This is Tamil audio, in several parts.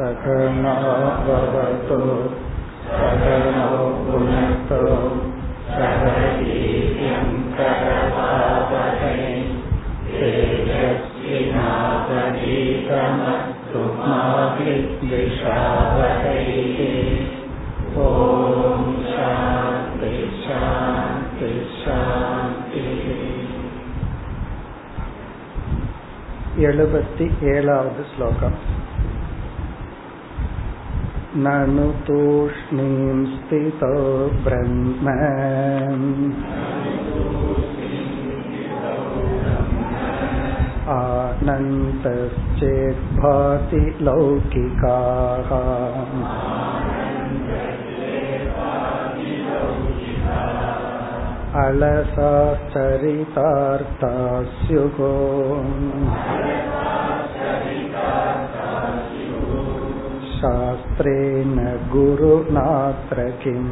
सकनावतु सकनो पुनक्तो सकवीर्यङ्करवावहै तेजस्विनावधीतमस्तु मा विद्विषावहैः ॐ शान्ति शान्ति शान्तिः எழுபத்தி ஏழாவது ஸ்லோகம் ननु तूष्णीं स्थितो ब्रह्म आनन्दश्चेद्भाति लौकिकाः अलसाश्चरितार्था स्युगो शास्त्रेण गुरुनात्र किम्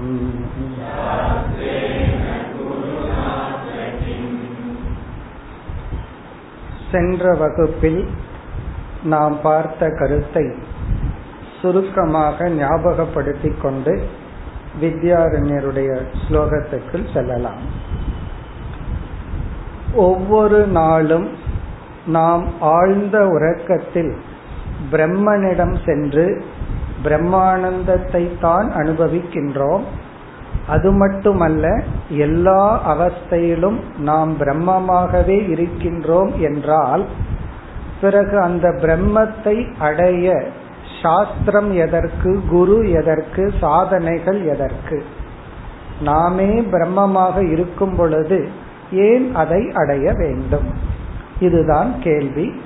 சென்ற வகுப்பில் நாம் பார்த்த கருத்தை சுருக்கமாக ஞாபகப்படுத்திக் கொண்டு வித்யாரண்யருடைய ஸ்லோகத்துக்குள் செல்லலாம் ஒவ்வொரு நாளும் நாம் ஆழ்ந்த உறக்கத்தில் பிரம்மனிடம் சென்று பிரம்மானந்தத்தை தான் அனுபவிக்கின்றோம். அது மட்டுமல்ல எல்லா அவஸ்தையிலும் நாம் பிரம்மமாகவே இருக்கின்றோம் என்றால் பிறகு அந்த பிரம்மத்தை அடைய சாஸ்திரம் எதற்கு குரு எதற்கு சாதனைகள் எதற்கு? நாமே பிரம்மமாக இருக்கும் பொழுது ஏன் அதை அடைய வேண்டும்? இதுதான் கேள்வி.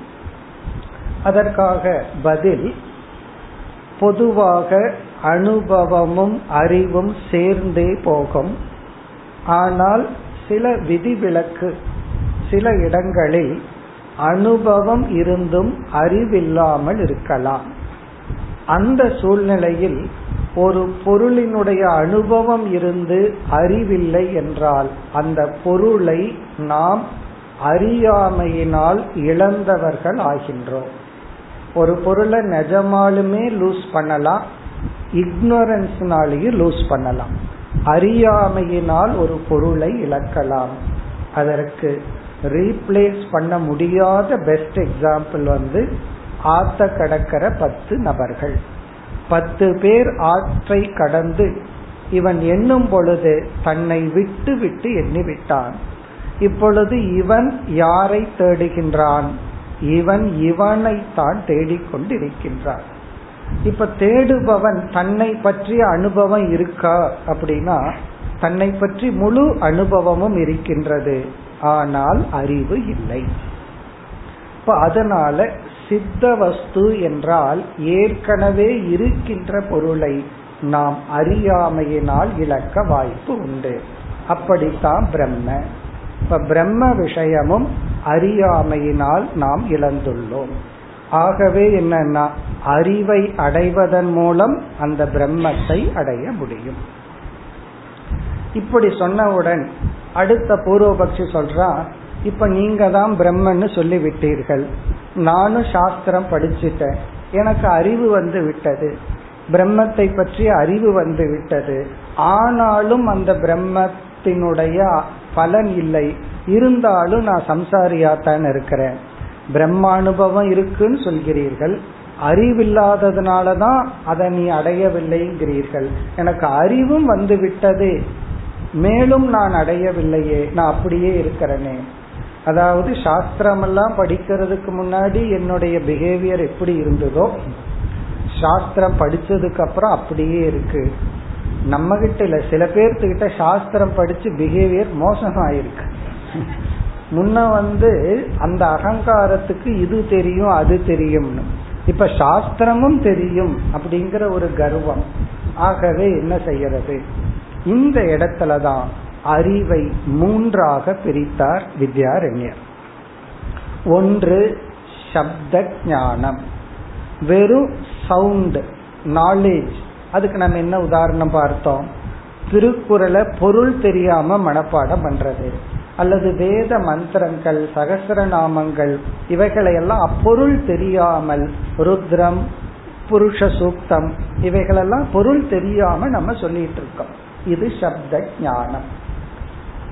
அதற்காக பதில் பொதுவாக அனுபவமும் அறிவும் சேர்ந்தே போகும். ஆனால் சில விதிவிலக்கு சில இடங்களில் அனுபவம் இருந்தும் அறிவில்லாமல் இருக்கலாம். அந்த சூழ்நிலையில் ஒரு பொருளினுடைய அனுபவம் இருந்து அறிவில்லை என்றால் அந்த பொருளை நாம் அறியாமையினால் இழந்தவர்கள் ஆகின்றோம். ஒரு பொருளை நிஜமாலுமே லூஸ் பண்ணலாம் இக்னோரன்ஸ்னாலேயும் லூஸ் பண்ணலாம். அறியாமையினால் ஒரு பொருளை இழக்கலாம். அதற்கு ரீப்ளேஸ் பண்ண முடியாத பெஸ்ட் எக்ஸாம்பிள் வந்து ஆத்த கடக்கிற பத்து நபர்கள். பத்து பேர் ஆற்றை கடந்து இவன் எண்ணும் பொழுது தன்னை விட்டு விட்டு எண்ணி விட்டான் இப்பொழுது இவன் யாரை தேடுகின்றான்? இவன் இவனைத்தான் தேடிக்கொண்டிருக்கின்றான். இப்ப தேடுபவன் தன்னை பற்றிய அனுபவம் இருக்கா அப்படின்னா தன்னை பற்றி முழு அனுபவமும் இருக்கின்றது. ஆனால் அறிவு இல்லை. இப்ப அதனால சித்த வஸ்து என்றால் ஏற்கனவே இருக்கின்ற பொருளை நாம் அறியாமையினால் இழக்க வாய்ப்பு உண்டு. அப்படித்தான் பிரம்ம இப்ப பிரம்ம விஷயமும் அறியாமையினால் நாம் இழந்துள்ளோம். ஆகவே என்னன்னா அறிவை அடைவதன் மூலம் அந்த பிரம்மத்தை அடைய முடியும். இப்படி சொன்னவுடன் அடுத்த பூர்வபக்ஷி சொல்றா இப்ப நீங்க தான் பிரம்மன்னு சொல்லி விட்டீர்கள் நானும் சாஸ்திரம் படிச்சுட்டேன். எனக்கு அறிவு வந்து விட்டது. பிரம்மத்தை பற்றிய அறிவு வந்து விட்டது. ஆனாலும் அந்த பிரம்மத்தினுடைய பலன் இல்லை. இருந்தாலும் நான் சம்சாரியாத்தான் இருக்கிறேன். பிரம்மானுபவம் இருக்குன்னு சொல்கிறீர்கள். அறிவில்லாததுனாலதான் அதை நீ அடையவில்லைங்கிறீர்கள். எனக்கு அறிவும் வந்து விட்டது மேலும் நான் அடையவில்லையே. நான் அப்படியே இருக்கிறேனே. அதாவது சாஸ்திரமெல்லாம் படிக்கிறதுக்கு முன்னாடி என்னுடைய பிஹேவியர் எப்படி இருந்ததோ சாஸ்திரம் படிச்சதுக்கு அப்புறம் அப்படியே இருக்கு. நம்ம கிட்ட இல்ல சில பேர்த்துக்கிட்ட சாஸ்திரம் படிச்சு பிஹேவியர் மோசமாயிருக்கு. முன்ன வந்து அந்த அகங்காரத்துக்கு இது தெரியும் அது தெரியும்னு. இப்ப சாஸ்திரமும் தெரியும் அப்படிங்கிற ஒரு கர்வம். ஆகவே என்ன செய்யறது? இந்த இடத்துலதான் அறிவை மூன்றாக பிரித்தார் வித்யாரண்யர். ஒன்று சப்த ஞானம். வெறும் சவுண்ட் நாலேஜ் அதுக்கு நம்ம என்ன உதாரணம் பார்த்தோம்? திருக்குறளை பொருள் தெரியாம மனப்பாடம் பண்றது. அல்லது வேத மந்திரங்கள் சகசரநாமங்கள் இவைகளை எல்லாம் அப்பொருள் தெரியாமல் ருத்ரம் புருஷ சூக்தம் இவைகளெல்லாம் பொருள் தெரியாம நம்ம சொல்லிட்டு இருக்கோம். இது சப்த ஞானம்.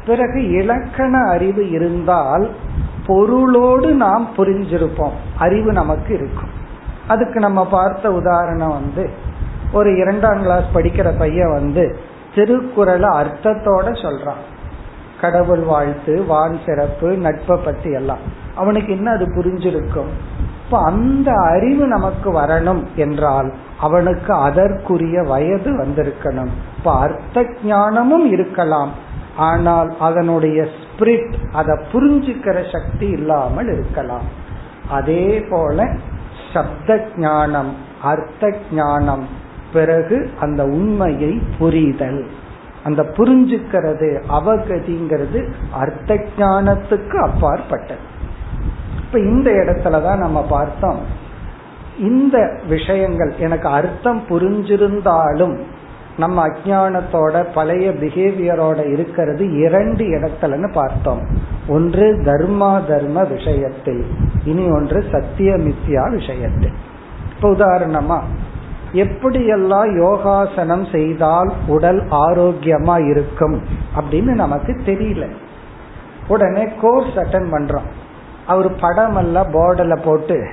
பிறகு இலக்கண அறிவு இருந்தால் பொருளோடு நாம் புரிஞ்சிருப்போம். அறிவு நமக்கு இருக்கும். அதுக்கு நம்ம பார்த்த உதாரணம் வந்து ஒரு இரண்டாம் கிளாஸ் படிக்கிற பையன் வந்து திருக்குறளை அர்த்தத்தோட சொல்றான். கடவுள் வாழ்த்து வான் சிறப்பு நட்பை பத்தி எல்லாம். அவனுக்கு என்ன அது புரிஞ்சிருக்கும்? இப்ப அந்த அறிவு நமக்கு வரணும் என்றால் அவனுக்கு அதற்குரிய வயது வந்திருக்கணும். இப்ப அர்த்த ஞானமும் இருக்கலாம். ஆனால் அதனுடைய ஸ்பிரிட் அதை புரிஞ்சுக்கிற சக்தி இல்லாமல் இருக்கலாம். அதே போல சப்த ஞானம் அர்த்த ஞானம் பிறகு அந்த உண்மையை புரிதல். அந்த புரிஞ்சுக்கிறது அவகதிங்கிறது அர்த்த ஞானத்துக்கு அப்பாற்பட்டது. இப்ப இந்த இடத்துலதான் நம்ம பார்த்தோம். இந்த விஷயங்கள் எனக்கு அர்த்தம் புரிஞ்சிருந்தாலும் நம்ம அஜானத்தோட பழைய பிஹேவியரோட இருக்கிறது இரண்டு இடத்துலன்னு பார்த்தோம். ஒன்று தர்மா தர்ம விஷயத்தில் இனி ஒன்று சத்தியமித்யா விஷயத்தில். இப்ப உதாரணமா எப்படியெல்லாம் யோகாசனம் செய்தால் உடல் ஆரோக்கியமா இருக்கும் அப்படின்னு நமக்கு தெரியல. உடனே கோர்ஸ் அட்டன் பண்றோம். அவர் படம் எல்லாம் போர்டில் போட்டு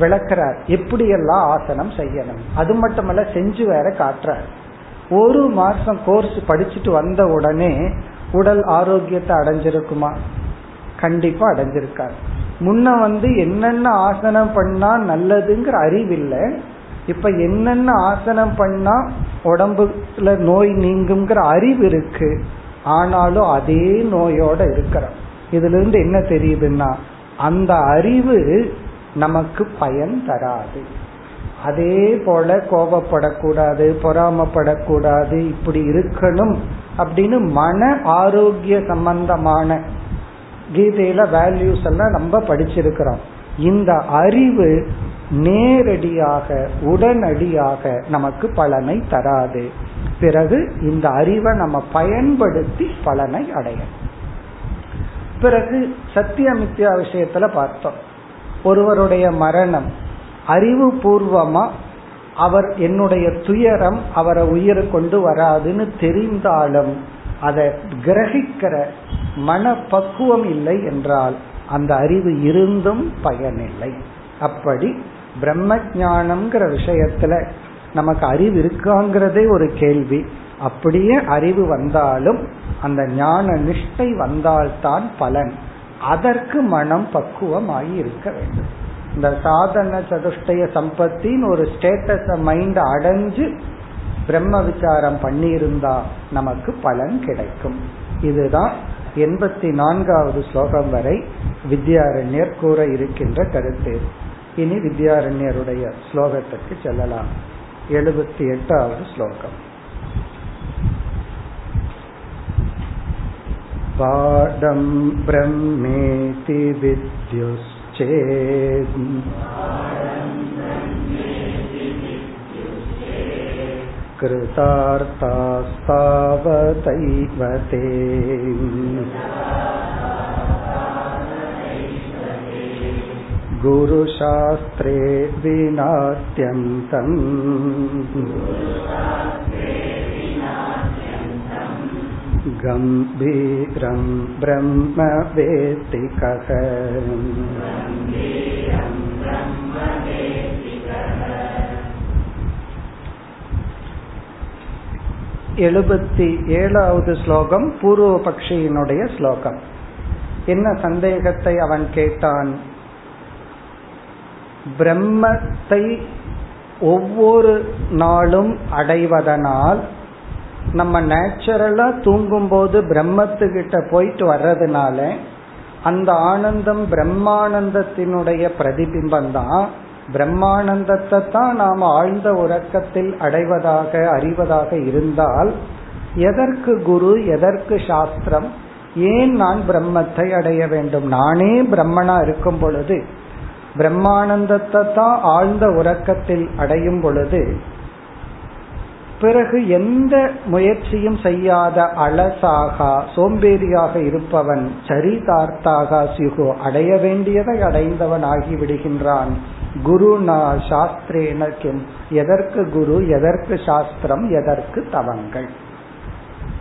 விளக்குறார். எப்படியெல்லாம் ஆசனம் செய்யணும்? அது மட்டுமல்ல செஞ்சு வேற காட்டுறார். ஒரு மாசம் கோர்ஸ் படிச்சுட்டு வந்த உடனே உடல் ஆரோக்கியத்தை அடைஞ்சிருக்குமா? கண்டிப்பா அடைஞ்சிருக்காரு. முன்ன வந்து என்னென்ன ஆசனம் பண்ணா நல்லதுங்கிற அறிவில்லை. இப்ப என்னென்ன ஆசனம் பண்ணா உடம்புல நோய் நீங்குங்கிற அறிவு இருக்கு. ஆனாலும் அதே நோயோட இருக்கிறோம். இதுல இருந்து என்ன தெரியுதுன்னா அந்த அறிவு நமக்கு பயன் தராது. அதே போல கோபப்படக்கூடாது பொறாமப்படக்கூடாது இப்படி இருக்கணும் அப்படின்னு மன ஆரோக்கிய சம்பந்தமான கீதையில வேல்யூஸ் எல்லாம் நம்ம படிச்சிருக்கிறோம். இந்த அறிவு நேரடியாக உடனடியாக நமக்கு பலனை தராது. பிறகு இந்த அறிவை நம்ம பயன்படுத்தி பலனை அடையணும். பிறகு சத்தியமித்யா விஷயத்துல பார்த்தோம். ஒருவருடைய மரணம் அறிவு பூர்வமா அவர் என்னுடைய துயரம் அவரை உயிர் கொண்டு வராதுன்னு தெரிந்தாலும் அதை கிரகிக்கிற மன பக்குவம் இல்லை என்றால் அந்த அறிவு இருந்தும் பயனில்லை. அப்படி பிரம்ம ஜானம்ங்கிற விஷயத்துல நமக்கு அறிவு இருக்காங்கிறதே ஒரு கேள்வி. அப்படியே அறிவு வந்தாலும் அந்த ஞான நிஷ்டை வந்தால்தான் பலன். அதற்கு மனம் பக்குவமாகி இருக்க வேண்டும். இந்த சாதன சதுஷ்டய சம்பத்தின் ஒரு ஸ்டேட்டஸ மைண்ட் அடைஞ்சு பிரம்ம விசாரம் பண்ணியிருந்தா நமக்கு பலன் கிடைக்கும். இதுதான் எண்பத்தி நான்காவது ஸ்லோகம் வரை வித்யாரண்யர் கூற இருக்கின்ற கருத்து. இனி வித்யாரண்யருடைய ஸ்லோகத்திற்கு செல்லலாம் எழுபத்தி எட்டாவது ஸ்லோகம் பாடம் பிரம்மேதி विद्युश्चेत् कृतार्तास्तावतैव ते गुरुशास्त्रे विनात्यन्तम् गम्भीरं ब्रह्म वेत्ति कः எழுபத்தி ஏழாவது ஸ்லோகம் பூர்வபக்ஷியினுடைய ஸ்லோகம் என்ன சந்தேகத்தை அவன் கேட்டான் பிரம்மத்தை ஒவ்வொரு நாளும் அடைவதனால் நம்ம நேச்சுரலா தூங்கும் போது பிரம்மத்துக்கிட்ட போயிட்டு வர்றதுனால அந்த ஆனந்தம் பிரம்மானந்தத்தினுடைய பிரதிபிம்பம் தான் பிரம்மானந்தத்தை தான் நாம் ஆழ்ந்த உறக்கத்தில் அடைவதாக அறிவதாக இருந்தால் எதற்கு குரு எதற்கு சாஸ்திரம் ஏன் நான் பிரம்மத்தை அடைய வேண்டும்? நானே பிரம்மனா இருக்கும் பொழுது பிரம்மானந்தத்தை தான் ஆழ்ந்த உறக்கத்தில் அடையும் பொழுது பிறகு எந்த முயற்சியும் செய்யாத அலசாக சோம்பேறியாக இருப்பவன் சரிதார்த்தாக சிகு அடைய வேண்டியதை அடைந்தவன் ஆகிவிடுகின்றான். குருனா சாஸ்திரேனக்கும் எதற்கு குரு எதற்கு சாஸ்திரம் எதற்கு தவங்கள்?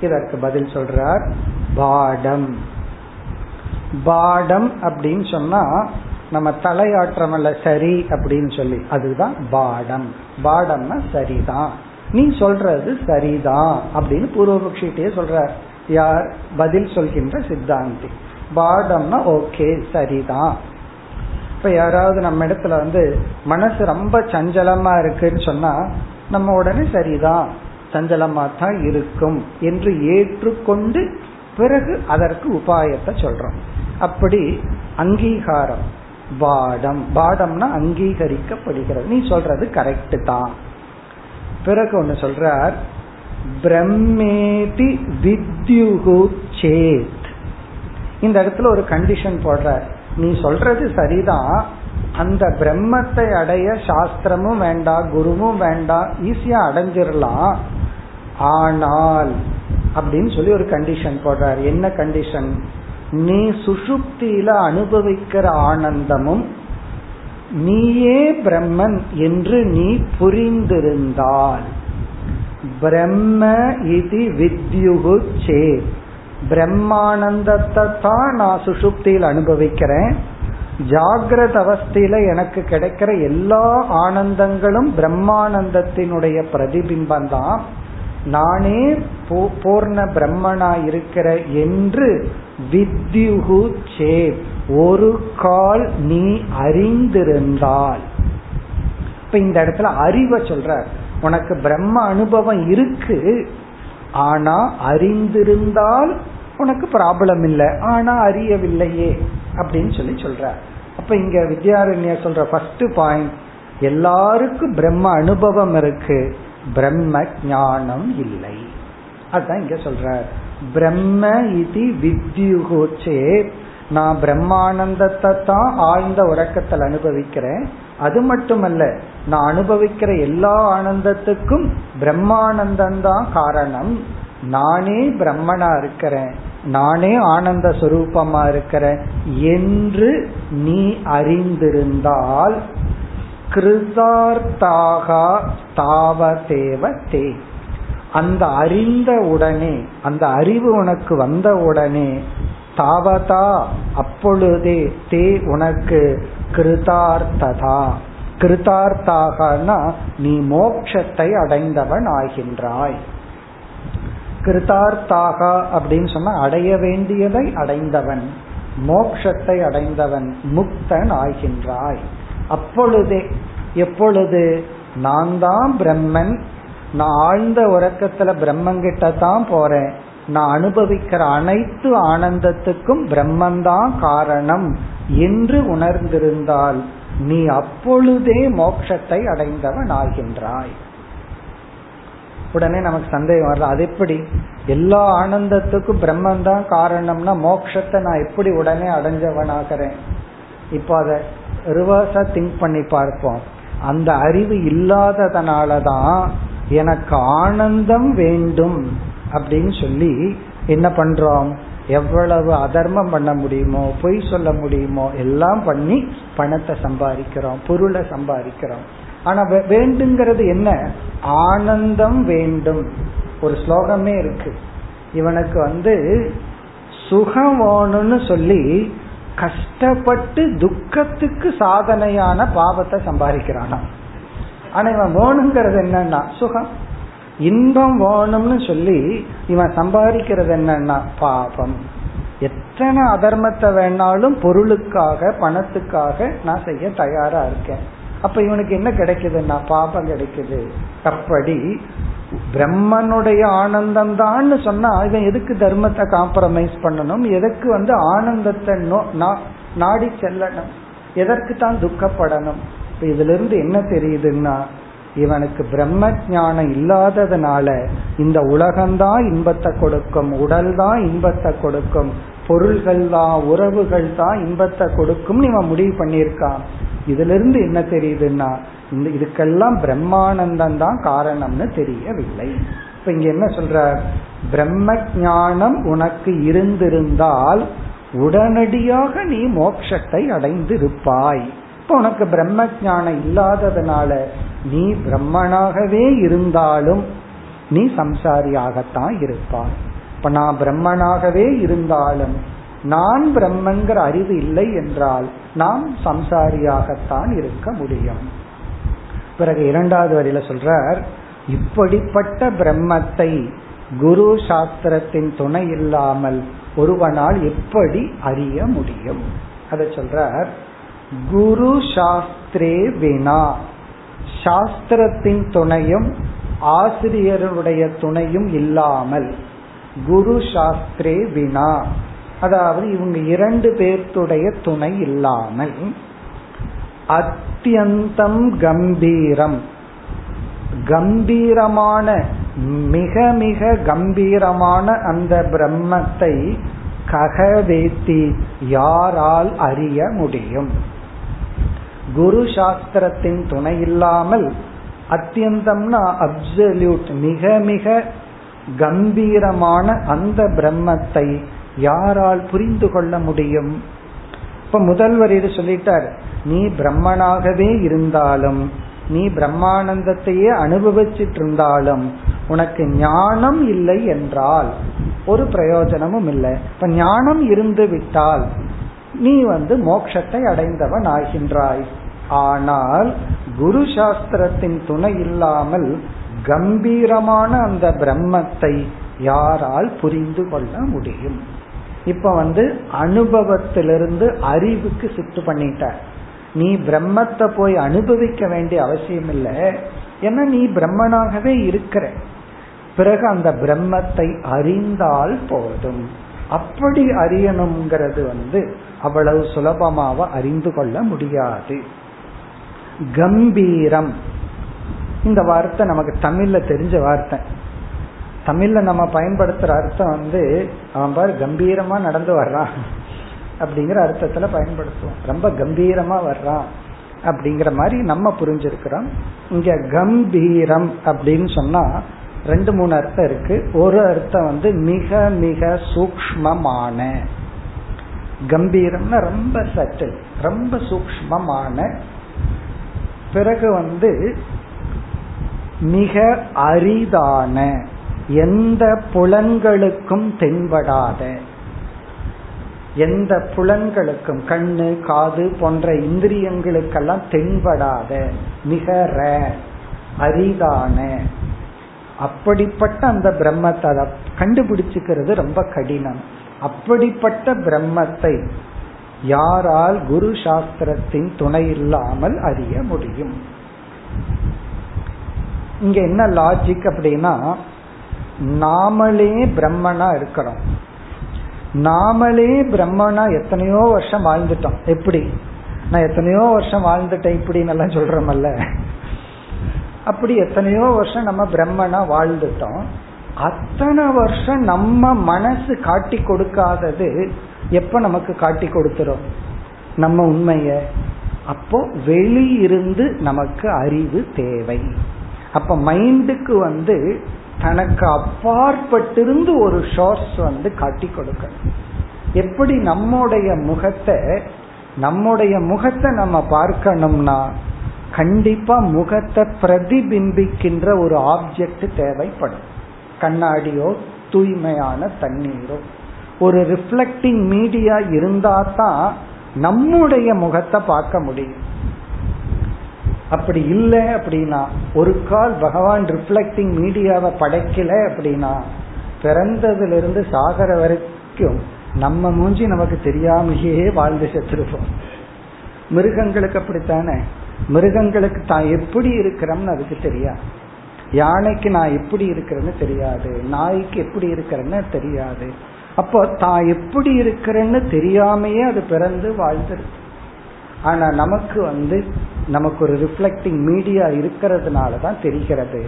இதற்கு பதில் சொல்றார் பாடம். பாடம் அப்படின்னு சொன்னா நம்ம தலையாற்றமல்ல சரி அப்படின்னு சொல்லி அதுதான் பாடம். பாடம்னா சரிதான். நீ சொல்றது சரிதான் அப்படின்னு பூர்வபக்ஷிட்டே சொல்ற யார்? பதில் சொல்கின்ற சித்தாந்தி. பாடம்னா ஓகே சரிதான். இப்ப யாராவது நம்ம இடத்துல வந்து மனசு ரொம்ப சஞ்சலமா இருக்குன்னு சொன்னா நம்ம உடனே சரிதான். சஞ்சலமா தான் இருக்கும் என்று ஏற்றுக்கொண்டு பிறகு அதற்கு உபாயத்தை சொல்றோம். அப்படி அங்கீகாரம். பாடம் பாடம்னா அங்கீகரிக்கப்படுகிறது. நீ சொல்றது கரெக்ட் தான். பிறகு ஒன்னு சொல்றார் பிரம்மேதி வித்யுகு சேத். இந்த இடத்துல ஒரு கண்டிஷன் போடுற நீ சொல்றது சரிதான். அந்த பிரம்மத்தை அடைய சாஸ்திரமும் வேண்டாம் குருவும் வேண்டாம் ஈஸியா அடைஞ்சிடலாம் ஆனால் அப்படின்னு சொல்லி ஒரு கண்டிஷன் போடுறார். என்ன கண்டிஷன் நீ சுசுப்தியில அனுபவிக்கிற ஆனந்தமும் நீயே பிரம்மன் என்று நீ புரிந்திருந்தால். பிரம்ம இது வித்யுகு சே. பிரம்மானந்தத்தை தான் நான் சுசுப்தியில் அனுபவிக்கிறேன். ஜாகிரத அவஸ்தையில எனக்கு கிடைக்கிற எல்லா ஆனந்தங்களும் பிரம்மானந்தத்தினுடைய பிரதிபிம்பம் தான் நானே பூர்ண பிரம்மனா இருக்கிற என்று வித்யுகு சே ஒரு கால் நீ அறிந்திருந்தால். இப்ப இந்த இடத்துல அறிவை சொல்ற உனக்கு பிரம்ம அனுபவம் இருக்கு ஆனா அறிந்திருந்தால் உனக்கு ப்ராப்ளம் இல்லை ஆனா அறியவில்லையே அப்படின்னு சொல்லி சொல்ற அப்ப இங்க வித்யாரண்யா சொல்ற ஃபர்ஸ்ட் பாயிண்ட் எல்லாருக்கும் பிரம்ம அனுபவம் இருக்கு. பிரம்ம ஞானம் இல்லை. அதுதான் இங்க சொல்ற. பிரம்ம இது வித்யுகோச்சே. நான் பிரம்மானந்தத்தை தான் ஆழ்ந்த உறக்கத்தில் அனுபவிக்கிறேன். அது மட்டுமல்ல நான் அனுபவிக்கிற எல்லா ஆனந்தத்துக்கும் பிரம்மானந்தம் தான் காரணம். நானே பிரம்மனா இருக்கிறேன். நானே ஆனந்த சுரூபமா இருக்கிறேன் என்று நீ அறிந்திருந்தால் கிருதார்த்தாகா தாவதேவ தே. அந்த அறிந்த உடனே அந்த அறிவு உனக்கு வந்த உடனே தாவதா அப்பொழுதே தே உனக்கு கிருதார்த்ததா. கிருதார்த்தாகனா நீ மோட்சத்தை அடைந்தவன் ஆகின்றாய் கிருதார்த்தாக அப்படின்னு சொன்னா அடைய வேண்டியதை அடைந்தவன் மோக்ஷத்தை அடைந்தவன் முக்தன் ஆகின்றாய் அப்பொழுதே எப்பொழுது? நான் தான் பிரம்மன். நான் ஆழ்ந்த உறக்கத்துல பிரம்மங்கிட்ட தான் போறேன். நான் அனுபவிக்கிற அனைத்து ஆனந்தத்துக்கும் பிரம்மன்தான் காரணம் என்று உணர்ந்திருந்தால் நீ அப்பொழுதே மோட்சத்தை அடைந்தவன் ஆகின்றாய். உடனே நமக்கு சந்தேகம் வரல அது எப்படி? எல்லா ஆனந்தத்துக்கும் பிரம்மன் தான் காரணம்னா மோட்சத்தை நான் எப்படி உடனே அடைஞ்சவனாகிறேன்? இப்போ அதை ரிவர்ஸா திங்க் பண்ணி பார்ப்போம். அந்த அறிவு இல்லாததுனாலதான் எனக்கு ஆனந்தம் வேண்டும் அப்படின்னு சொல்லி என்ன பண்றோம்? எவ்வளவு அதர்மம் பண்ண முடியுமோ பொய் சொல்ல முடியுமோ எல்லாம் பண்ணி பணத்தை சம்பாதிக்கிறோம் பொருளை சம்பாதிக்கிறோம். ஆனா வேண்டுங்கிறது என்ன? ஆனந்தம் வேண்டும். ஒரு ஸ்லோகமே இருக்கு. இவனுக்கு வந்து சுகம் வேணும்னு சொல்லி கஷ்டப்பட்டு துக்கத்துக்கு சாதனையான பாவத்தை சம்பாதிக்கிறானா? ஆனா இவன் வேணுங்கிறது என்னன்னா சுகம். இன்பம் வேணும்னு சொல்லி இவன் சம்பாதிக்கிறது என்னன்னா பாபம் எத்தனை அதர்மத்தை வேணாலும் பொருளுக்காக பணத்துக்காக நான் செய்ய தயாரா இருக்கேன். அப்ப இவனுக்கு என்ன கிடைக்குதுன்னா பாபம் கிடைக்குது. அப்படி பிரம்மனுடைய ஆனந்தம் தான் சொன்னா இவன் எதுக்கு தர்மத்தை காம்ப்ரமைஸ் பண்ணணும்? எதுக்கு வந்து ஆனந்தத்தை நாடி செல்லணும்? எதற்கு தான் துக்கப்படணும்? இதுல இருந்து என்ன தெரியுதுன்னா இவனுக்கு பிரம்ம ஞானம் இல்லாததுனால இந்த உலகம்தான் இன்பத்தை கொடுக்கும் உடல் தான் இன்பத்தை கொடுக்கும் பொருள்கள் தான் உறவுகள் தான் இன்பத்தை கொடுக்கும் இவன் முடிவு பண்ணியிருக்கான். இதுல இருந்து என்ன தெரியுதுன்னா இந்த இதுக்கெல்லாம் பிரம்மானந்தம் தான் காரணம்னு தெரியவில்லை. இப்ப இங்க என்ன சொல்ற பிரம்ம ஞானம் உனக்கு இருந்திருந்தால் உடனடியாக நீ மோட்சத்தை அடைந்திருப்பாய். இப்ப உனக்கு பிரம்ம ஞானம் இல்லாததுனால நீ பிரம்மனாகவே இருந்தாலும் நீ சம்சாரியாகத்தான் இருப்பாய். இப்ப நான் பிரம்மனாகவே இருந்தாலும் நான் பிரம்மங்கிற அறிவு இல்லை என்றால் நாம் சம்சாரியாகத்தான் இருக்க முடியும். பிறகு இரண்டாவது வரியில சொல்றார் இப்படிப்பட்ட பிரம்மத்தை குரு சாஸ்திரத்தின் துணை இல்லாமல் ஒருவனால் எப்படி அறிய முடியும்? அதை சொல்றார் குரு சாஸ்திரே வினா. சாஸ்திரத்தின் துணையும் ஆசிரியருடைய துணையும் இல்லாமல் குரு சாஸ்திரே வினா. அதாவது இவங்க இரண்டு பேர்த்துடைய துணை இல்லாமல் அத்தியந்தம் கம்பீரம். கம்பீரமான மிக மிக கம்பீரமான அந்த பிரம்மத்தை ககவேத்தி யாரால் அறிய முடியும்? குரு சாஸ்திரத்தின் துணை இல்லாமல் அத்தியந்தம்னா அப்சல்யூட் மிக மிக கம்பீரமான அந்த பிரம்மத்தை யாரால் புரிந்து கொள்ள முடியும்? இப்ப முதல்வர் இது சொல்லிட்டார் நீ பிரம்மனாகவே இருந்தாலும் நீ பிரம்மானந்தத்தையே அனுபவிச்சிட்டு இருந்தாலும் உனக்கு ஞானம் இல்லை என்றால் ஒரு பிரயோஜனமும் இல்லை. இப்ப ஞானம் இருந்து விட்டால் நீ வந்து மோட்சத்தை அடைந்தவன் ஆகின்றாய். ஆனால் குரு சாஸ்திரத்தின் துணை இல்லாமல் கம்பீரமான அந்த பிரம்மத்தை யாரால் புரிந்து கொள்ள முடியும்? இப்ப வந்து அனுபவத்திலிருந்து அறிவுக்கு சித்து பண்ணிட்டார் நீ பிரம்மத்தை போய் அனுபவிக்க வேண்டிய அவசியம் இல்லை. ஏன்னா நீ பிரம்மனாகவே இருக்கிற. பிறகு அந்த பிரம்மத்தை அறிந்தால் போதும். அப்படி அறியணுங்கிறது வந்து அவ்வளவு சுலபமாக அறிந்து கொள்ள முடியாது. கம்பீரம். இந்த வார்த்தை நமக்கு தமிழ்ல தெரிஞ்ச வார்த்தை. தமிழ்ல நம்ம பயன்படுத்துற அர்த்தம் வந்து அவன் பாரு கம்பீரமா நடந்து வர்றான். அப்படிங்கிற அர்த்தத்துல பயன்படுத்துவோம். ரொம்ப கம்பீரமா வர்றான். அப்படிங்கிற மாதிரி நம்ம புரிஞ்சிருக்கிறோம். இங்க கம்பீரம் அப்படின்னு சொன்னா ரெண்டு மூணு அர்த்தம் இருக்கு. ஒரு அர்த்தம் வந்து மிக மிக சூக்மமான கம்பீரம்னா ரொம்ப சட்டில் ரொம்ப சூக்மமான பிறகு வந்து மிக அரிதான. எந்த புலன்களுக்கும் தென்படாத எந்த புலன்களுக்கும் கண்ணு காது போன்ற இந்திரியங்களுக்கெல்லாம் தென்படாத மிக அரிதான அப்படிப்பட்ட அந்த பிரம்மத்தை அதை கண்டுபிடிச்சுக்கிறது ரொம்ப கடினம். அப்படிப்பட்ட பிரம்மத்தை யாரால் குரு சாஸ்திரத்தின் துணை இல்லாமல் அறிய முடியும். இங்க என்ன லாஜிக் அப்படின்னா நாமளே பிரம்மனா இருக்கிறோம் நாமளே பிரம்மனா எத்தனையோ வருஷம் வாழ்ந்துட்டோம். எப்படி? நான் எத்தனையோ வருஷம் வாழ்ந்துட்டேன் இப்படின்னு எல்லாம் சொல்றோமல்ல. அப்படி எத்தனையோ வருஷம் நம்ம பிரம்மனா வாழ்ந்துட்டோம். அத்தனை வருஷம் நம்ம மனசு காட்டி கொடுக்காதது எப்ப நமக்கு காட்டி கொடுத்துரும்? நம்ம உண்மைய. அப்போ வெளியிருந்து நமக்கு அறிவு தேவை. அப்ப மைண்டுக்கு வந்து தனக்கு அப்பாற்பட்டிருந்து ஒரு ஷோர்ஸ் வந்து காட்டி கொடுக்கணும். எப்படி நம்முடைய முகத்தை நம்முடைய முகத்தை நம்ம பார்க்கணும்னா கண்டிப்பா முகத்தை பிரதிபிம்பிக்கின்ற ஒரு ஆப்ஜெக்ட் தேவைப்படும். கண்ணாடியோ தூய்மையான தண்ணீரோ. ஒரு ரிஃப்ளக்டிங் மீடியா இருந்தா தான் நம்முடைய முகத்தை பார்க்க முடியும். அப்படி இல்லை அப்படின்னா ஒரு கால் பகவான் ரிஃப்ளெக்டிங் மீடியாவை படைக்கல அப்படின்னா பிறந்ததிலிருந்து சாகர வரைக்கும் நம்ம மூஞ்சி நமக்கு தெரியாமையே வாழ்ந்து செத்துருப்போம். மிருகங்களுக்கு அப்படித்தானே? மிருகங்களுக்கு தான் எப்படி இருக்கிறோம்னு அதுக்கு தெரியாது. யானைக்கு நான் எப்படி இருக்கிறேன்னு தெரியாது. நாய்க்கு எப்படி இருக்கிறேன்னு தெரியாது. அப்போ தான் எப்படி இருக்கிறேன்னு தெரியாமையே அது பிறந்து வாழ்ந்துருக்கு. ஆனா நமக்கு வந்து நமக்கு ஒரு ரிஃப்ளெக்டிங் மீடியா இருக்கிறதுனால தான் தெரிகிறது.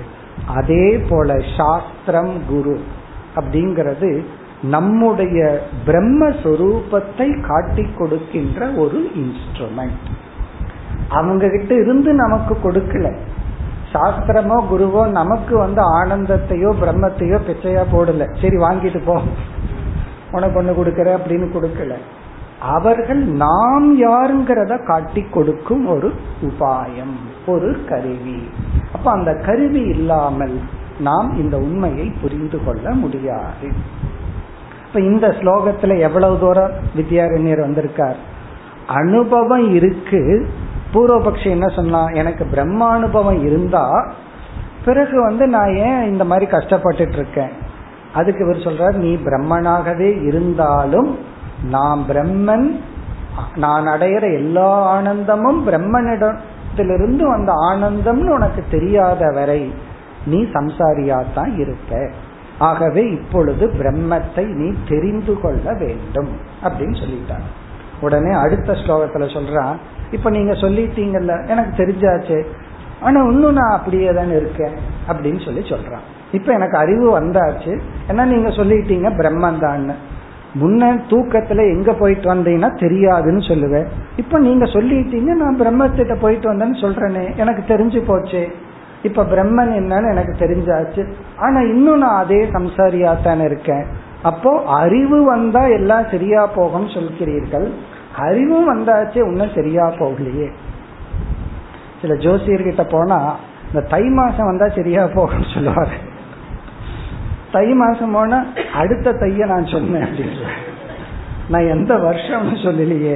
அதே போல சாஸ்திரம் குரு அப்படிங்கிறது நம்முடைய பிரம்மஸ்வரூபத்தை காட்டி கொடுக்கின்ற ஒரு இன்ஸ்ட்ருமெண்ட் அவங்க கிட்ட இருந்து நமக்கு கொடுக்கல. சாஸ்திரமோ குருவோ நமக்கு வந்து ஆனந்தத்தையோ பிரம்மத்தையோ பிச்சையா போடல. சரி வாங்கிட்டு போ. உனக்கு ஒண்ணு கொடுக்கற அப்படின்னு கொடுக்கல. அவர்கள் நாம் யாருங்கிறத காட்டி கொடுக்கும் ஒரு உபாயம் ஒரு கருவி. அப்ப அந்த கருவி இல்லாமல் நாம் இந்த உண்மையை புரிந்து கொள்ள முடியாது. இப்ப இந்த ஸ்லோகத்துல எவ்வளவு தூரம் வித்யாரண்யர் வந்திருக்கார்? அனுபவம் இருக்கு. பூர்வபக்ஷி என்ன சொன்னா எனக்கு பிரம்மானுபவம் இருந்தா பிறகு வந்து நான் ஏன் இந்த மாதிரி கஷ்டப்பட்டுட்டு இருக்கேன்? அதுக்கு இவர் சொல்றார் நீ பிரம்மனாகவே இருந்தாலும் நான் பிரம்மன் நான் அடையிற எல்லா ஆனந்தமும் பிரம்மனிடத்திலிருந்து வந்த ஆனந்தம்னு உனக்கு தெரியாத வரை நீ சம்சாரியாத்தான் இருப்ப. ஆகவே இப்பொழுது பிரம்மத்தை நீ தெரிந்து கொள்ள வேண்டும் அப்படின்னு சொல்லிட்டார் உடனே அடுத்த ஸ்லோகத்துல சொல்றான் இப்ப நீங்க சொல்லிட்டீங்கல்ல எனக்கு தெரிஞ்சாச்சு. ஆனா இன்னும் நான் அப்படியே தானே இருக்கேன் அப்படின்னு சொல்லி சொல்றான். இப்ப எனக்கு அறிவு வந்தாச்சு. ஏன்னா நீங்க சொல்லிட்டீங்க பிரம்மன் தான் முன்ன தூக்கத்துல எங்க போயிட்டு வந்தீங்கன்னா தெரியாதுன்னு சொல்லுவேன் இப்ப நீங்க சொல்லிட்டீங்க நான் பிரம்மத்திட்ட போயிட்டு வந்தேன்னு சொல்றேனே எனக்கு தெரிஞ்சு போச்சு. இப்ப பிரம்மன் என்னன்னு எனக்கு தெரிஞ்சாச்சு. ஆனா இன்னும் நான் அதே சம்சாரியா தானே இருக்கேன். அப்போ அறிவு வந்தா எல்லாம் சரியா போகும் சொல்கிறீர்கள். அறிவும் வந்தாச்சு இன்னும் சரியா போகலையே. சில ஜோசியர்கிட்ட போனா இந்த தை மாசம் வந்தா சரியா போகும்னு சொல்லுவாரு. தை மாசம் போனா அடுத்த தைய நான் சொன்னேன் அப்படின்னு நான் எந்த வருஷம்னு சொல்லலையே.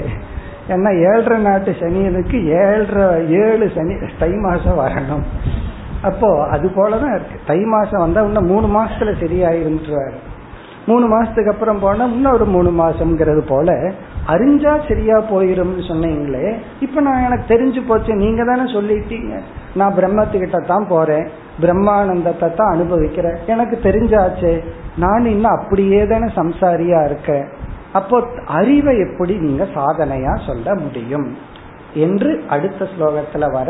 ஏன்னா ஏழரை நாட்டு சனியனுக்கு ஏழரை ஏழு சனி தை மாசம் வரணும். அப்போ அது போலதான் இருக்கு. தை மாசம் வந்தா இன்னும் மூணு மாசத்துல சரியாயிருந்துருவாரு மூணு மாசத்துக்கு அப்புறம் போனா இன்னும் ஒரு மூணு மாசம்ங்கிறது போல அறிஞ்சா சரியா போயிரும்னு சொன்னீங்களே இப்ப நான் எனக்கு தெரிஞ்சு போச்சு நீங்க தானே சொல்லிட்டீங்க. நான் பிரம்மத்துக்கிட்ட தான் போறேன் பிரம்மானந்தத்தை தான் அனுபவிக்கிறேன். எனக்கு தெரிஞ்சாச்சு நான் இன்னும் அப்படியே தானே சம்சாரியா இருக்கேன். அப்போ அறிவை எப்படி நீங்க சாதனையா சொல்ல முடியும்? என்று அடுத்த ஸ்லோகத்துல வர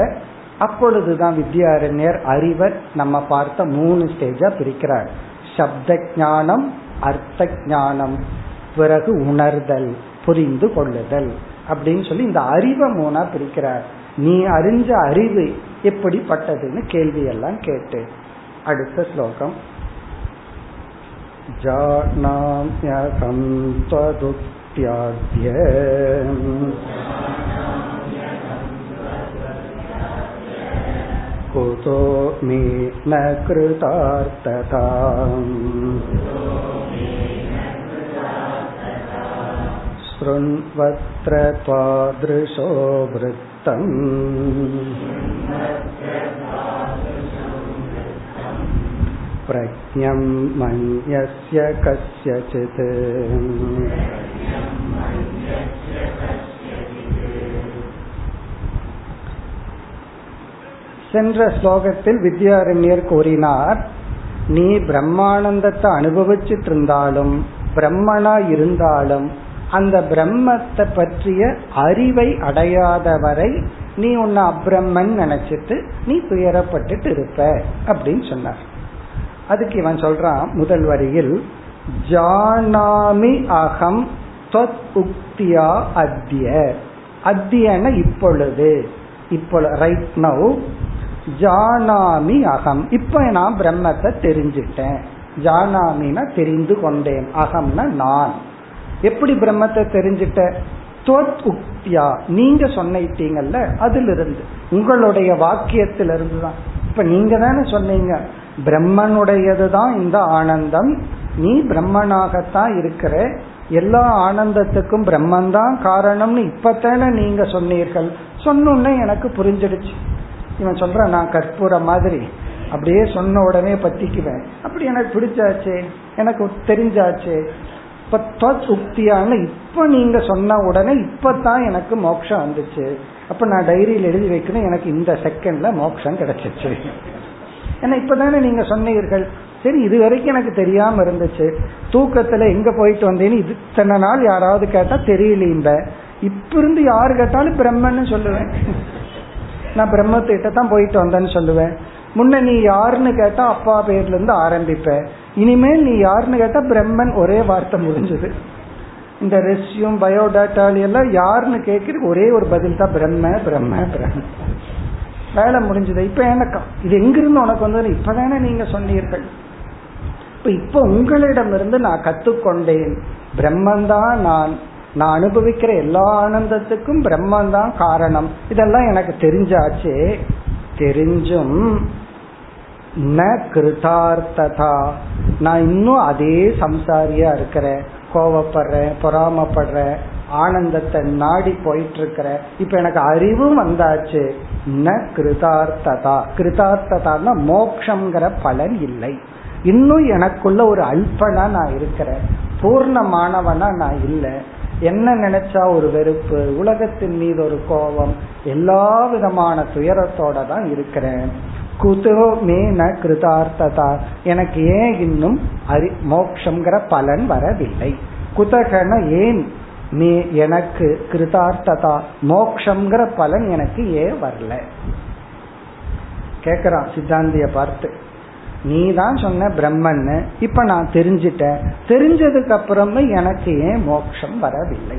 அப்பொழுதுதான் வித்யாரண்யர் அறிவர் நம்ம பார்த்த மூணு ஸ்டேஜா பிரிக்கிறார். சப்த ஞானம் அர்த்த ஞானம் பிறகு உணர்தல். புரிந்து கொள்ளுதல் அப்படின்னு சொல்லி இந்த அறிவை மூணா பிரிக்கிறார் நீ அறிஞ்ச அறிவு எப்படிப்பட்டதுன்னு கேள்வி எல்லாம் கேட்டு அடுத்த ஸ்லோகம் जानाम्यहं त्वदुक्त्याद्य कुतो मे न कृतार्थता शृण्वत्र त्वादृशो वृत्तम् प्रज्ञं मन्यस्य कस्यचित् சென்ற ஸ்லோகத்தில் வித்யாரண்யர் கூறினார் நீ பிரம்மானந்தத்தை அனுபவிச்சுட்டு இருந்தாலும் பிரம்மனா இருந்தாலும் அந்த பிரம்மத்தை பற்றிய அறிவை அடையாத வரை நீ உன்னை அப்ரம்மன் நினைச்சிட்டு நீ துயரப்பட்டுட்டு இருப்ப அப்படின்னு சொன்னார். அதுக்கு இவன் சொல்றான் முதல் வரியில் ஜானாமி அகம் தொத் உக்தியா அத்திய. அத்தியன இப்பொழுது. இப்பொழுது ரைட் நவ் ஜானாமி அகம். இப்ப நான் பிரம்மத்தை தெரிஞ்சிட்டேன் ஜானாமினா தெரிந்து கொண்டேன். அகம்னா நான். எப்படி பிரம்மத்தை தெரிஞ்சிட்ட? தொத் உக்தியா? நீங்க சொன்னிட்டீங்கல்ல அதிலிருந்து. உங்களுடைய வாக்கியத்திலிருந்து தான் இப்ப நீங்க தானே சொன்னீங்க பிரம்மனுடையது தான் இந்த ஆனந்தம். நீ பிரம்மனாகத்தான் இருக்கிற. எல்லா ஆனந்தத்துக்கும் பிரம்மன் தான் காரணம்னு இப்பத்தானே நீங்க சொன்னீர்கள். சொன்னோன்னே எனக்கு புரிஞ்சிடுச்சு. இவன் சொல்ற நான் கற்பூர மாதிரி. அப்படியே சொன்ன உடனே பத்திக்குவேன். அப்படி எனக்கு பிடிச்சாச்சே. எனக்கு தெரிஞ்சாச்சே. இப்ப உக்தியான இப்ப நீங்க சொன்ன உடனே இப்பதான் எனக்கு மோட்சம் வந்துச்சு. அப்ப நான் டைரியில் எழுதி வைக்கணும் எனக்கு இந்த செகண்ட்ல மோட்சம் கிடைச்சிச்சு. ஏன்னா இப்பதானே நீங்க சொன்னீர்கள். சரி இது வரைக்கும் எனக்கு தெரியாம இருந்துச்சு. தூக்கத்துல எங்க போயிட்டு வந்தேன்னு இது இத்தனை நாள் யாராவது கேட்டா தெரியலீம்ப. இப்ப இருந்து யாரு கேட்டாலும் பிரம்மன்னு சொல்லுவேன். நான் பிரம்மத்திட்ட தான் போயிட்டு வந்தேன்னு சொல்லுவேன். முன்ன நீ யாருன்னு கேட்டா அப்பா பேர்ல இருந்து ஆரம்பிப்பேன் இனிமேல் நீ யாருன்னு கேட்டா பிரம்மன் ஒரே வார்த்தை முடிஞ்சது. இந்த ரெஸ்யூம் பயோடாட்டா எல்லாம் யாருன்னு கேட்கறது ஒரே ஒரு பதில் தான் பிரம்ம பிரம்ம பிரம்ம. வேலை முடிஞ்சது. இப்ப எனக்கா இது எங்கிருந்து உனக்கு வந்தது இப்பதானே நீங்க சொன்னீர்கள். இப்ப இப்ப உங்களிடமிருந்து நான் கத்துக்கொண்டேன். பிரம்மந்தான் நான். நான் அனுபவிக்கிற எல்லா ஆனந்தத்துக்கும் பிரம்மந்தான் காரணம். இதெல்லாம் எனக்கு தெரிஞ்சாச்சு. தெரிஞ்சும் ந கிருதார்த்ததா. நான் இன்னும் அதே சம்சாரியா இருக்கிறேன் கோவப்படுறேன் பொறாமப்படுறேன் ஆனந்தத்தை நாடி போயிட்டு இருக்கிற இப்ப எனக்கு அறிவும் வந்தாச்சு. ந கிருதார்த்ததா. கிருதார்த்ததான்னா மோக்ஷங்கிற பலன் இல்லை. இன்னும் எனக்குள்ள ஒரு அல்பனா நான் இருக்கிறேன் பூர்ணமானவனா நான் இல்லை. என்ன நினைச்சா ஒரு வெறுப்பு உலகத்தின் மீது ஒரு கோபம் எல்லா விதமான துயரத்தோட தான் இருக்கிறேன். குதோ மே ந கிருதார்த்ததா. எனக்கு ஏன் இன்னும் அறி மோக்ஷங்கிற பலன் வரவில்லை. குதகன ஏன் நீ எனக்கு கிருதார்த்ததா? மோக்ஷங்கிற பலன் எனக்கு ஏன் வரல? கேக்குறான் சித்தாந்திய பார்த்து. நீ தான் சொன்ன பிரம்மன்னு. இப்ப நான் தெரிஞ்சிட்டேன். தெரிஞ்சதுக்கு அப்புறமே எனக்கு ஏன் மோட்சம் வரவில்லை?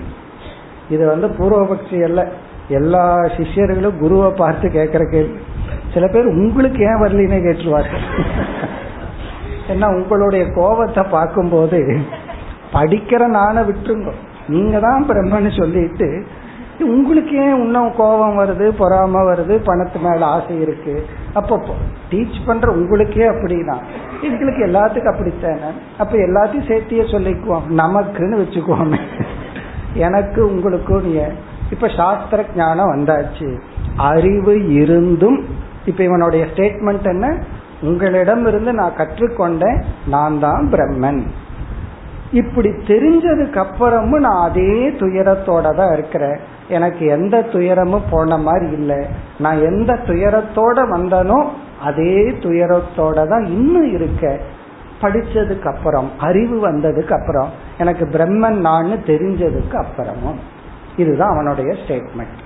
இது வந்து பூர்வபக்ஷி அல்ல. எல்லா சிஷ்யர்களும் குருவை பார்த்து கேட்கிற கேள்வி. சில பேர் உங்களுக்கு ஏன் வரலின்னு கேட்டுருவார்கள். ஏன்னா உங்களுடைய கோபத்தை பார்க்கும்போது படிக்கிற நானை விட்டுருங்க. நீங்க தான் பிரம்மன்னு சொல்லிட்டு உங்களுக்கு ஏன் இன்னும் கோபம் வருது பொறாம வருது பணத்து மேல ஆசை இருக்கு? அப்போ டீச் பண்ற உங்களுக்கே அப்படின்னா எங்களுக்கு எல்லாத்துக்கும் அப்படித்தானே? அப்ப எல்லாத்தையும் சேர்த்தியே சொல்லிக்குவோம். நமக்குன்னு வச்சுக்குவோமே. எனக்கு உங்களுக்கும் இப்ப சாஸ்திர ஞானம் வந்தாச்சு. அறிவு இருந்தும் இப்ப இவனுடைய ஸ்டேட்மெண்ட் என்ன? உங்களிடம் இருந்து நான் கற்றுக்கொண்டேன் நான் தான் பிரம்மன். இப்படி தெரிஞ்சதுக்கு அப்புறமும் நான் அதே துயரத்தோட தான் இருக்கிறேன். எனக்கு எந்த துயரமும் போன மாதிரி இல்லை. நான் எந்த துயரத்தோட வந்தனோ அதே துயரத்தோட தான் இன்னும் இருக்க படிச்சதுக்கு அப்புறம் அறிவு வந்ததுக்கு அப்புறம் எனக்கு பிரம்மன் நான் தெரிஞ்சதுக்கு அப்புறமும். இதுதான் அவனுடைய ஸ்டேட்மெண்ட்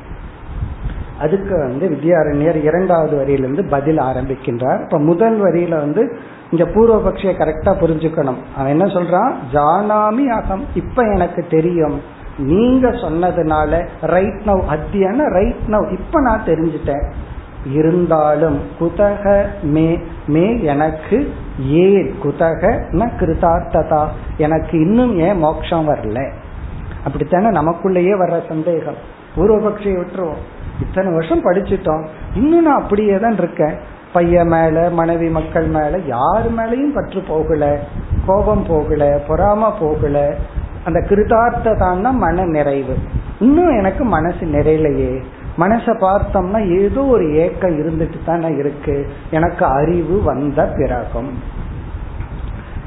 அதுக்கு வந்து வித்யாரண்யர் இரண்டாவது வரியிலிருந்து பதில் ஆரம்பிக்கின்றார். இப்ப முதல் வரியில வந்து இங்க பூர்வபக்ஷிய கரெக்டா புரிஞ்சுக்கணும். அவன் என்ன சொல்றான்? ஜானாமி அகம். இப்ப எனக்கு தெரியும். நீங்க சொன்னதுனால ரைட் நவ் அத்தியான ரைட் நவ் இப்ப நான் தெரிஞ்சுட்டேன். இருந்தாலும் குதக மே மே எனக்கு ஏன்? குதக ந கிருதார்த்ததா? எனக்கு இன்னும் ஏன் மோட்சம் வரல? அப்படித்தானே நமக்குள்ளேயே வர்ற சந்தேகம். பூர்வபக்ஷியை விட்டுருவோம். இத்தனை வருஷம் படிச்சுட்டோம். இன்னும் நான் அப்படியே தான் இருக்கேன். பையன் மேல மனைவி மக்கள் மேல யாரு மேலையும் பற்று போகல. கோபம் போகல பொறாம போகல. அந்த கிருதார்த்ததான்னா மன நிறைவு. இன்னும் எனக்கு மனசு நிறையலையே. மனசை பார்த்தோம்னா ஏதோ ஒரு ஏக்கம் இருந்துட்டு தானே இருக்கு. எனக்கு அறிவு வந்த பிறகும்.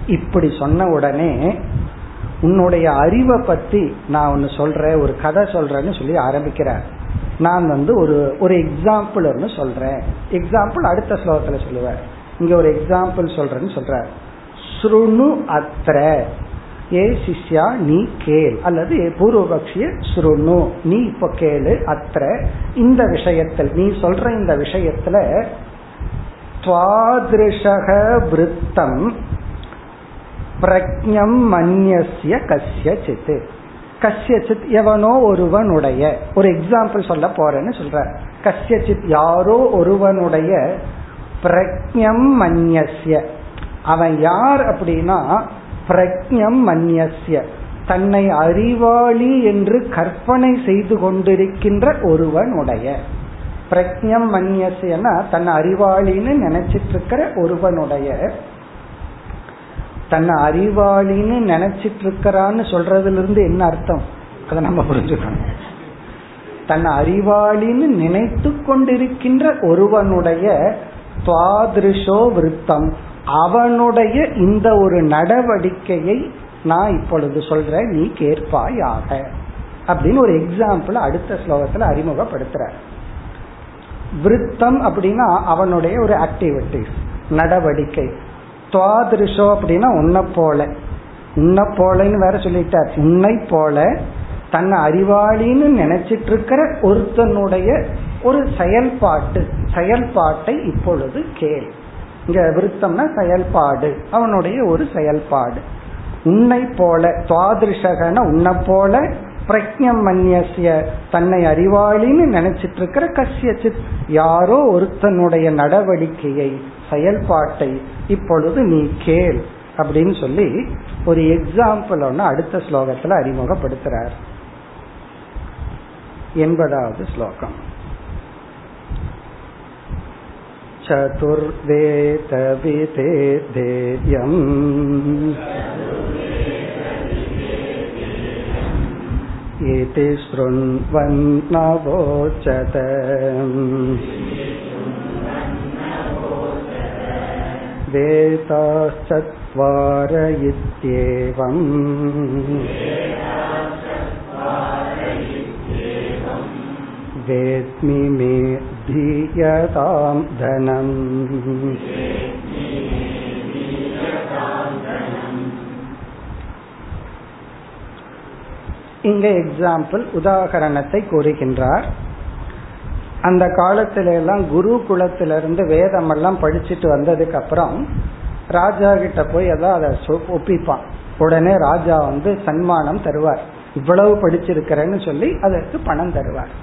இப்படி சொன்ன உடனே உன்னுடைய அறிவை பத்தி நான் ஒன்னு சொல்றேன் ஒரு கதை சொல்றேன்னு சொல்லி ஆரம்பிக்கிறேன் நான் வந்து ஒரு ஒரு எக்ஸாம்பிள் ஒன்று சொல்றேன். எக்ஸாம்பிள் அடுத்த ஸ்லோகத்துல சொல்லுவேன். இங்க ஒரு எக்ஸாம்பிள் சொல்றேன்னு சொல்ற ஸ்ருணு அத்திர ஏ சிஷ்யா நீ கேள். அல்லது ஏ பூர்வபக்ஷிய ஸ்ருணு நீ இப்ப கேளு அத்திர இந்த விஷயத்தில் நீ சொல்ற இந்த விஷயத்துல துவாதிருஷக விருத்தம் பிரக்ஞம் மன்யசிய கசியச்சித்து கசியச்சித் எவனோ ஒருவனுடைய ஒரு எக்ஸாம்பிள் சொல்ல போறேன்னு சொல்ற கசியச்சித் யாரோ ஒருவனுடைய பிரக்ஞம் மன்யசிய அவன் யார் அப்படின்னா பிரக்ஞம் மன்யசிய தன்னை அறிவாளி என்று கற்பனை செய்து கொண்டிருக்கின்ற ஒருவனுடைய. பிரக்ஞம் மன்யசியனா தன்னை அறிவாளின்னு நினைச்சிட்டு இருக்கிற ஒருவனுடைய தன்னை அறிவாளின்னு நினைச்சிட்டு இருக்கிறான்னு சொல்றதுல இருந்து என்ன அர்த்தம்? அதை நம்ம புரிஞ்சுக்கணும். தன்னை அறிவாளின்னு நினைத்து கொண்டிருக்கின்ற ஒருவனுடைய துவாதிருஷோ விருத்தம். அவனுடைய இந்த ஒரு நடவடிக்கையை நான் இப்பொழுது சொல்றேன் நீ கேட்பாயாக. அப்படின்னு ஒரு எக்ஸாம்பிள் அடுத்த ஸ்லோகத்துல அறிமுகப்படுத்துற விருத்தம் அப்படின்னா அவனுடைய ஒரு ஆக்டிவிட்டிஸ் நடவடிக்கை. துவாதிருஷோ அப்படின்னா உன்னை போல. உன்னை போலன்னு வேற சொல்லிட்டார். உன்னை போல தன்னை அறிவாளின்னு நினைச்சிட்டு இருக்கிற ஒருத்தனுடைய ஒரு செயல்பாட்டு செயல்பாட்டை இப்பொழுது கேள். இங்க விருத்தம்னா செயல்பாடு. அவனுடைய ஒரு செயல்பாடு. உன்னை போல துவாதிருஷகன உன்னை போல பிரக்ஞம் மன்யசிய தன்னை அறிவாளின்னு நினைச்சிட்டு இருக்கிற கசியச்சித் யாரோ ஒருத்தனுடைய நடவடிக்கையை செயல்பாட்டை இப்பொழுது நீ கேள் அப்படின்னு சொல்லி ஒரு எக்ஸாம்பிள் ஒன்று அடுத்த ஸ்லோகத்துல அறிமுகப்படுத்துறார் எண்பதாவது ஸ்லோகம் चतुर्वेदविदे देयम् इति शृण्वन्नवोचत वेदाश्चत्वार इत्येवम् वेद्मि मे धीयतां धनम् இங்க எக்ஸாம்பிள் உதாகரணத்தை கூறுகின்றார் அந்த காலத்துல எல்லாம் குரு குலத்திலிருந்து வேதம் எல்லாம் படிச்சுட்டு வந்ததுக்கு அப்புறம் ராஜா கிட்ட போய் அதான் அதை ஒப்பிப்பான். உடனே ராஜா வந்து சன்மானம் தருவார். இவ்வளவு படிச்சிருக்கிறேன்னு சொல்லி அதற்கு பணம் தருவார்.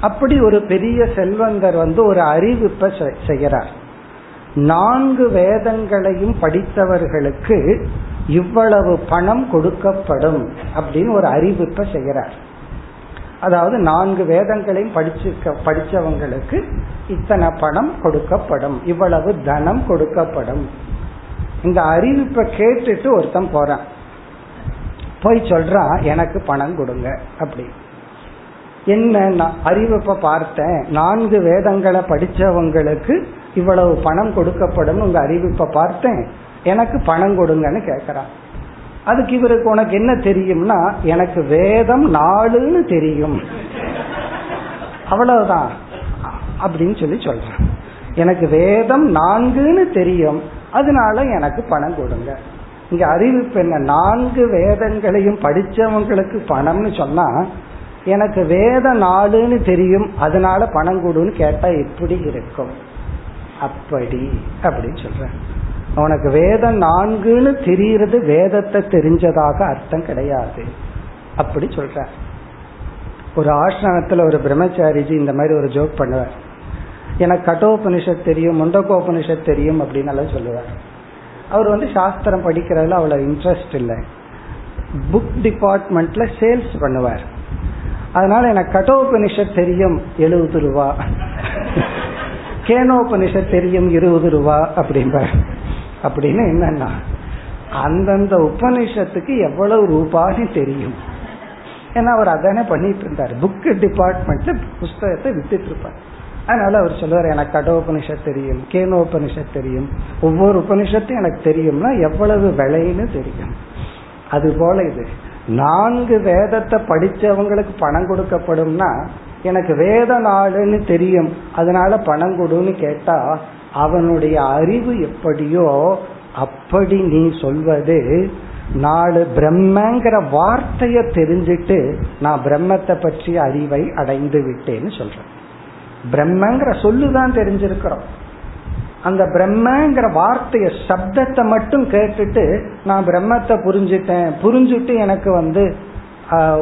அப்படி ஒரு பெரிய செல்வந்தர் வந்து ஒரு அறிவிப்பை செய்கிறார். நான்கு வேதங்களையும் படித்தவர்களுக்கு இவ்வளவு பணம் கொடுக்கப்படும் அப்படின்னு ஒரு அறிவிப்பை செய்கிறார். அதாவது நான்கு வேதங்களையும் படிச்சிருக்க படிச்சவங்களுக்கு இத்தனை பணம் கொடுக்கப்படும். இவ்வளவு தனம் கொடுக்கப்படும். இந்த அறிவிப்பை கேட்டுட்டு ஒருத்தன் போறான். போய் சொல்றான் எனக்கு பணம் கொடுங்க அப்படி. என்ன அறிவிப்பை பார்த்தேன். நான்கு வேதங்களை படிச்சவங்களுக்கு இவ்வளவு பணம் கொடுக்கப்படும். உங்க அறிவிப்பை பார்த்தேன். எனக்கு பணம் கொடுங்கன்னு கேக்குறான். அதுக்கு இவருக்கு உனக்கு என்ன தெரியும்னா எனக்கு வேதம் நாலுன்னு தெரியும். அவ்வளவுதான். அப்படின்னு சொல்லி சொல்றேன். எனக்கு வேதம் நான்குன்னு தெரியும். அதனால எனக்கு பணம் கொடுங்க. இங்க அறிவிப்பு என்ன? நான்கு வேதங்களையும் படிச்சவங்களுக்கு பணம்னு சொன்னா எனக்கு வேத நாளுன்னு தெரியும். அதனால பணம் கொடுன்னு கேட்டா எப்படி இருக்கும்? அப்படி. அப்படின்னு சொல்றேன். அவனுக்கு வேதம் நான்குன்னு தெரியறது வேதத்தை தெரிஞ்சதாக அர்த்தம் கிடையாது. அப்படி சொல்ற ஒரு ஆசிரமத்தில் ஒரு பிரம்மச்சாரிஜி இந்த மாதிரி ஒரு ஜோக் பண்ணுவார். எனக்கு கட்டோபனிஷத் தெரியும் முண்டகோபனிஷத் தெரியும் அப்படின்னு சொல்லுவார். அவர் வந்து சாஸ்திரம் படிக்கிறதுல அவ்வளோ இன்ட்ரெஸ்ட் இல்லை. புக் டிபார்ட்மெண்ட்ல சேல்ஸ் பண்ணுவார். அதனால எனக்கு கட்டோபனிஷத் தெரியும் எழுபது ரூபா. கேனோபனிஷத் தெரியும் இருபது ரூபா அப்படின்பார் அப்படின்னு என்னன்னா அந்தந்த உபனிஷத்துக்கு எவ்வளவு ரூபாய்னு தெரியும். ஏன்னா அவர் அதானே பண்ணிட்டு இருந்தார். புக் டிபார்ட்மெண்ட்ல புஸ்தகத்தை வித்துட்டு இருப்பார் அதனால அவர் சொல்லுவார் எனக்கு கடோபனிஷத் தெரியும் கேனோபனிஷத் தெரியும். ஒவ்வொரு உபனிஷத்தும் எனக்கு தெரியும்னா எவ்வளவு விலைன்னு தெரியும். அது போல இது நான்கு வேதத்தை படிச்சவங்களுக்கு பணம் கொடுக்கப்படும்னா எனக்கு வேத நாடுன்னு தெரியும். அதனால பணம் கொடுன்னு கேட்டா அவனுடைய அறிவு எப்படியோ அப்படி நீ சொல்வது நாலு பிரம்மங்கிற வார்த்தைய தெரிஞ்சிட்டு நான் பிரம்மத்தை பற்றிய அறிவை அடைந்து விட்டேன்னு சொல்றேன். பிரம்மங்கிற சொல்லுதான் தெரிஞ்சிருக்கிறோம். அந்த பிரம்மங்கிற வார்த்தைய சப்தத்தை மட்டும் கேட்டுட்டு நான் பிரம்மத்தை புரிஞ்சுட்டேன். புரிஞ்சுட்டு எனக்கு வந்து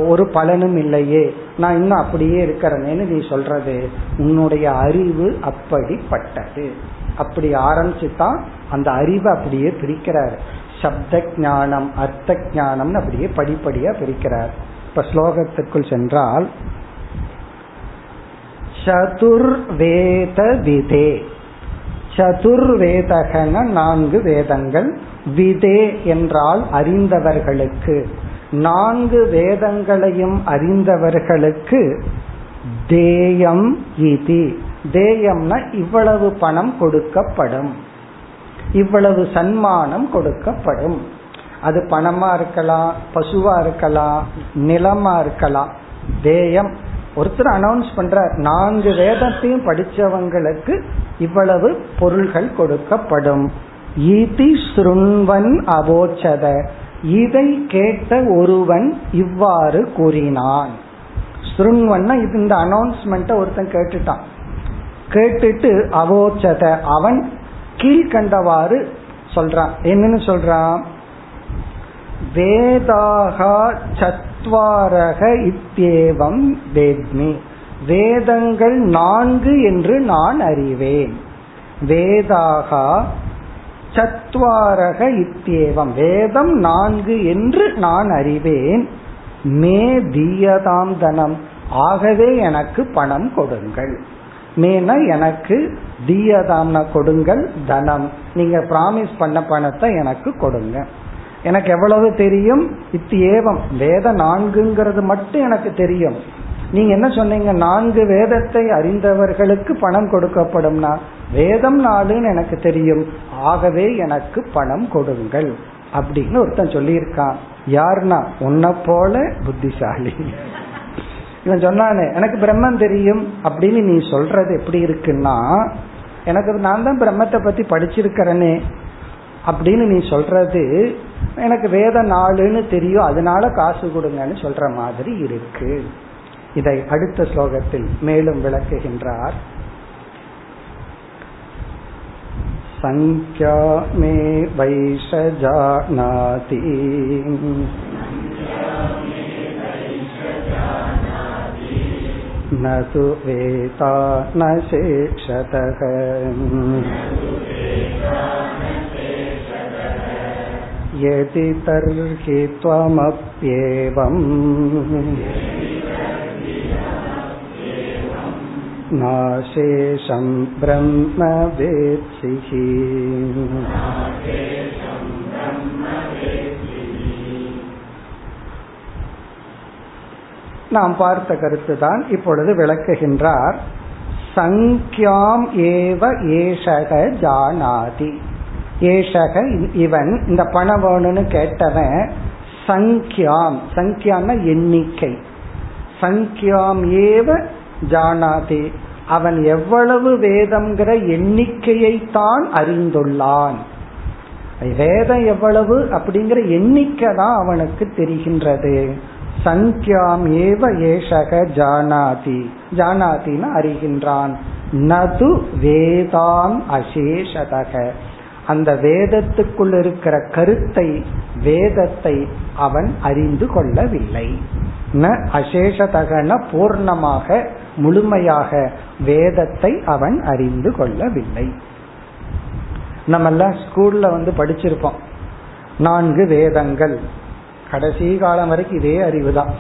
ஒரு பலனும் இல்லையே. நான் இன்னும் அப்படியே இருக்கிறேன்னு நீ சொல்றது. உன்னுடைய அறிவு அப்படிப்பட்டது. அப்படி ஆரம்பிச்சுதான் அந்த அறிவை அப்படியே பிரிக்கிறார். சப்த ஞானம் அர்த்த ஞானம்னு அப்படியே படிப்படியா பிரிக்கிறார். இப்ப ஸ்லோகத்திற்குள் சென்றால் சதுர்வேத விதே சதுர்வேதகன நான்கு வேதங்கள் விதே என்றால் அறிந்தவர்களுக்கு. நான்கு வேதங்களையும் அறிந்தவர்களுக்கு தேயம் இதி. தேயம்னா இவ்வளவு பணம் கொடுக்கப்படும். இவ்வளவு சன்மானம் கொடுக்கப்படும். அது பணமா இருக்கலாம் பசுவா இருக்கலாம் நிலமா இருக்கலாம். தேயம். ஒருத்தர் அனௌன்ஸ் பண்ற நான்கு வேதத்தையும் படிச்சவங்களுக்கு இவ்வளவு பொருள்கள் கொடுக்கப்படும். ஈதி சுருண்வன் அவோச்சத இதை கேட்ட ஒருவன் இவ்வாறு கூறினான். சுருண்வன்னா இது இந்த அனௌன்ஸ்மெண்ட்டை ஒருத்தன் கேட்டுட்டான். கேட்டுட்டு அவோச்சத அவன் கீழ்கண்டவாறு சொல்றான். என்னன்னு சொல்றான்? வேதாகா சத்வாரக இத்தியேவம் வேத்மி. வேதங்கள் நான்கு என்று நான் அறிவேன். வேதாகா சத்வாரக இத்தியேவம் வேதம் நான்கு என்று நான் அறிவேன். மே தீயதாம் தனம். ஆகவே எனக்கு பணம் கொடுங்கள். மேனா எனக்கு தீயதாம்னா கொடுங்கள் தனம். நீங்க பிராமிஸ் பண்ண பணத்தை எனக்கு கொடுங்க. எனக்கு எவ்வளவு தெரியும்? இத்தியேவம். வேத நான்குங்கிறது மட்டும் எனக்கு தெரியும். நீங்க என்ன சொன்னீங்க? நான்கு வேதத்தை அறிந்தவர்களுக்கு பணம் கொடுக்கப்படும்னா வேதம் நாலுன்னு எனக்கு தெரியும். ஆகவே எனக்கு பணம் கொடுங்கள். அப்படின்னு ஒருத்தன் சொல்லியிருக்கான். யாருன்னா உன்னை போல புத்திசாலி. இவன் சொன்னானே எனக்கு பிரம்மன் தெரியும். அப்படின்னு நீ சொல்றது எப்படி இருக்குன்னா எனக்கு நான் தான் பிரம்மத்தை பத்தி படிச்சிருக்கிறேனே. அப்படின்னு நீ சொல்றது எனக்கு வேத நாளுன்னு தெரியும் அதனால காசு கொடுங்கன்னு சொல்ற மாதிரி இருக்கு. இதை அடுத்த ஸ்லோகத்தில் மேலும் விளக்குகின்றார். சங்கியா மே வைஷஜானாதி न तु वेता न शेषतः यदि तर्हि त्वमप्येवम् नाशेषं ब्रह्म वेत्सिः நாம் பார்த்த கருத்து தான் இப்பொழுது விளக்குகின்றார். சங்கியாம் ஏவ ஏஷக ஜானாதி. ஏஷக இவன் இந்த பணம் வேணும்னு கேட்டவன் சங்கியாம். சங்கியான எண்ணிக்கை. சங்கியாம் ஏவ ஜானாதி. அவன் எவ்வளவு வேதம்ங்கிற எண்ணிக்கையை தான் அறிந்துள்ளான். வேதம் எவ்வளவு அப்படிங்கிற எண்ணிக்கை தான் அவனுக்கு தெரிகின்றது. சங்கியாம் ஏவ ஏஷக ஜானாதி. ஜானாதின்னு அறிகின்றான். நது வேதாம் அசேஷதக. அந்த வேதத்துக்குள் இருக்கிற கருத்தை வேதத்தை அவன் அறிந்து கொள்ளவில்லை. ந அசேஷதகன பூர்ணமாக முழுமையாக வேதத்தை அவன் அறிந்து கொள்ளவில்லை. நம்ம எல்லாம் ஸ்கூல்ல வந்து படிச்சிருப்போம். நான்கு வேதங்கள். கடைசி காலம் வரைக்கும் இதே அறிவு தான்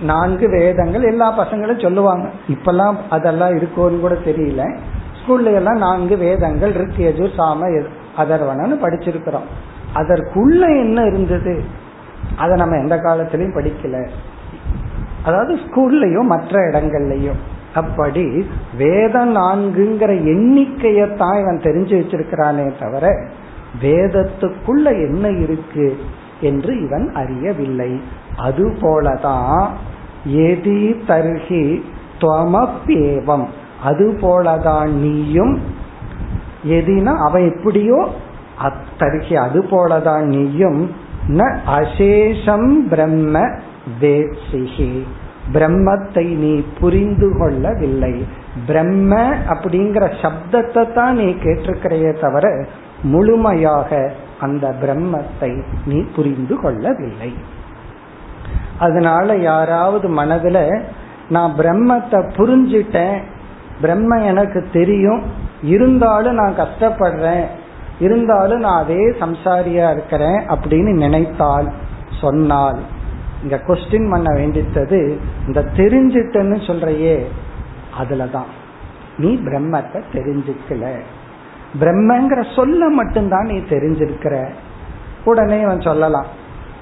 நான்கு வேதங்கள் எல்லா பசங்களும் சொல்லுவாங்க. இப்பெல்லாம் அதெல்லாம் இருக்கோன்னு கூட தெரியல. ஸ்கூல்ல எல்லாம் நான்கு வேதங்கள் இருக்கு எது சாம அதர்வனன்னு படிச்சிருக்கிறோம். அதற்குள்ள என்ன இருந்தது? அதை நம்ம எந்த காலத்திலையும் படிக்கல. அதாவது ஸ்கூல்லையும் மற்ற இடங்கள்லையும். அப்படி வேதம் நான்குங்கிற எண்ணிக்கையத்தான் இவன் தெரிஞ்சு வச்சிருக்கிறானே தவிர வேதத்துக்குள்ள என்ன இருக்கு என்று இவன் அறியவில்லை. அதுபோலதான் எதி தர்ஹி துவமப்பேவம் அதுபோலதான் நீயும் எதினா அவன் எப்படியோ அத்தர்ஹி அதுபோலதான் நீயும் ந அசேஷம் பிரம்ம வேட்சிகி பிரம்மத்தை நீ புரிந்து கொள்ளவில்லை. பிரம்ம அப்படிங்கிற சப்தத்தை தான் நீ கேட்டிருக்கிறையே தவிர முழுமையாக அந்த பிரம்மத்தை நீ புரிந்து கொள்ளவில்லை. அதனால யாராவது மனதுல நான் பிரம்மத்தை புரிஞ்சிட்டேன். பிரம்ம எனக்கு தெரியும். இருந்தாலும் நான் கஷ்டப்படுறேன். இருந்தாலும் நான் அதே சம்சாரியா இருக்கிறேன் அப்படின்னு நினைத்தால் சொன்னால் இங்க கொஸ்டின் பண்ண வேண்டித்தது இந்த தெரிஞ்சிட்டன்னு சொல்றையே அதுலதான். நீ பிரம்மத்தை தெரிஞ்சுக்கல. பிரம்மங்கிற சொல்ல மட்டும்தான் நீ தெரிஞ்சிருக்கிற. உடனே அவன் சொல்லலாம்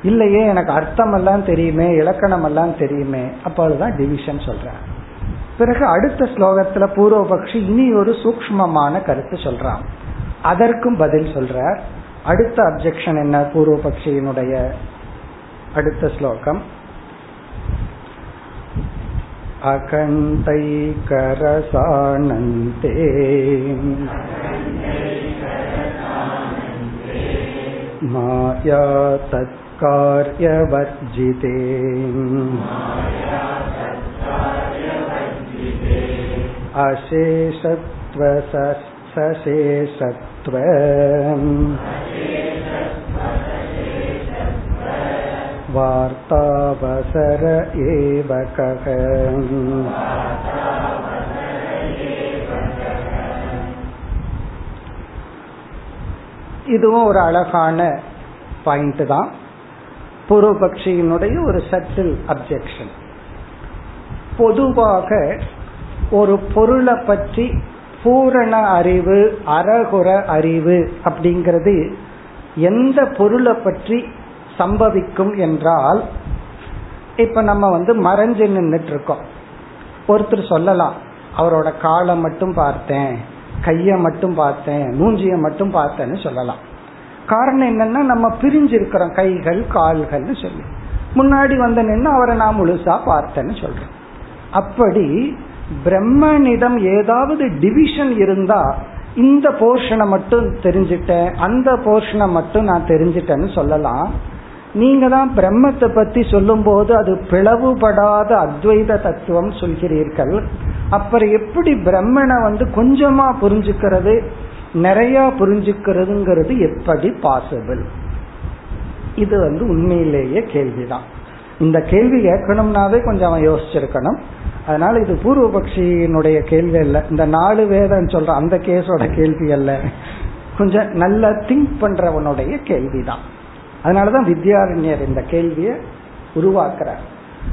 இல்லையே எனக்கு அர்த்தம் எல்லாம் தெரியுமே இலக்கணம் எல்லாம் தெரியுமே அப்பொழுதுதான் டிவிஷன் சொல்ற பிறகு அடுத்த ஸ்லோகத்துல பூர்வபக்ஷி இனி ஒரு சூக்மமான கருத்து சொல்றான். அதற்கும் பதில் சொல்றார். அடுத்த அப்செக்ஷன் என்ன? பூர்வபக்ஷியினுடைய அடுத்த ஸ்லோகம். अकण्ठैकरसानन्ते माया तत्कार्यवर्जिते अशेषत्वसशेषत्व वार्तावसर एव कः இதுவும் ஒரு அழகான பாயிண்ட் தான் பூர்வபக்ஷியினுடைய ஒரு சட்டில் அப்செக்ஷன் பொதுவாக ஒரு பொருளை பற்றி பூரண அறிவு அறகுற அறிவு அப்படிங்கிறது எந்த பொருளை பற்றி சம்பவிக்கும் என்றால் இப்ப நம்ம வந்து மறைஞ்சு நின்றுட்டு இருக்கோம் ஒருத்தர் சொல்லலாம் அவரோட காலை மட்டும் பார்த்தேன் கைய மட்டும் பார்த்தேன் மூஞ்சிய மட்டும் பார்த்தேன்னு சொல்லலாம். காரணம் என்னன்னா நம்ம பிரிஞ்சிருக்கிறோம் கைகள் கால்கள்னு சொல்லி. முன்னாடி வந்த நின்று அவரை நான் முழுசா பார்த்தேன்னு சொல்றேன். அப்படி பிரம்மனிடம் ஏதாவது டிவிஷன் இருந்தா இந்த போர்ஷனை மட்டும் தெரிஞ்சிட்டேன் அந்த போர்ஷனை மட்டும் நான் தெரிஞ்சிட்டேன்னு சொல்லலாம். நீங்க தான் பிரம்மத்தை பத்தி சொல்லும் போது அது பிளவுபடாத அத்வைத தத்துவம் சொல்கிறீர்கள். அப்புறம் எப்படி பிரம்மனை வந்து கொஞ்சமா புரிஞ்சுக்கிறது நிறைய புரிஞ்சுக்கிறதுங்கிறது எப்படி பாசிபிள் இது வந்து உண்மையிலேயே கேள்விதான். இந்த கேள்வி கேட்கணும்னாவே கொஞ்சம் அவன் யோசிச்சிருக்கணும். அதனால இது பூர்வபக்ஷியினுடைய கேள்வி அல்ல. இந்த நாலு வேதம் சொல்ற அந்த கேஸோட கேள்வி அல்ல. கொஞ்சம் நல்லா திங்க் பண்றவனுடைய கேள்விதான். அதனாலதான் வித்யாரண்யர் இந்த கேள்வியை உருவாக்குறார்.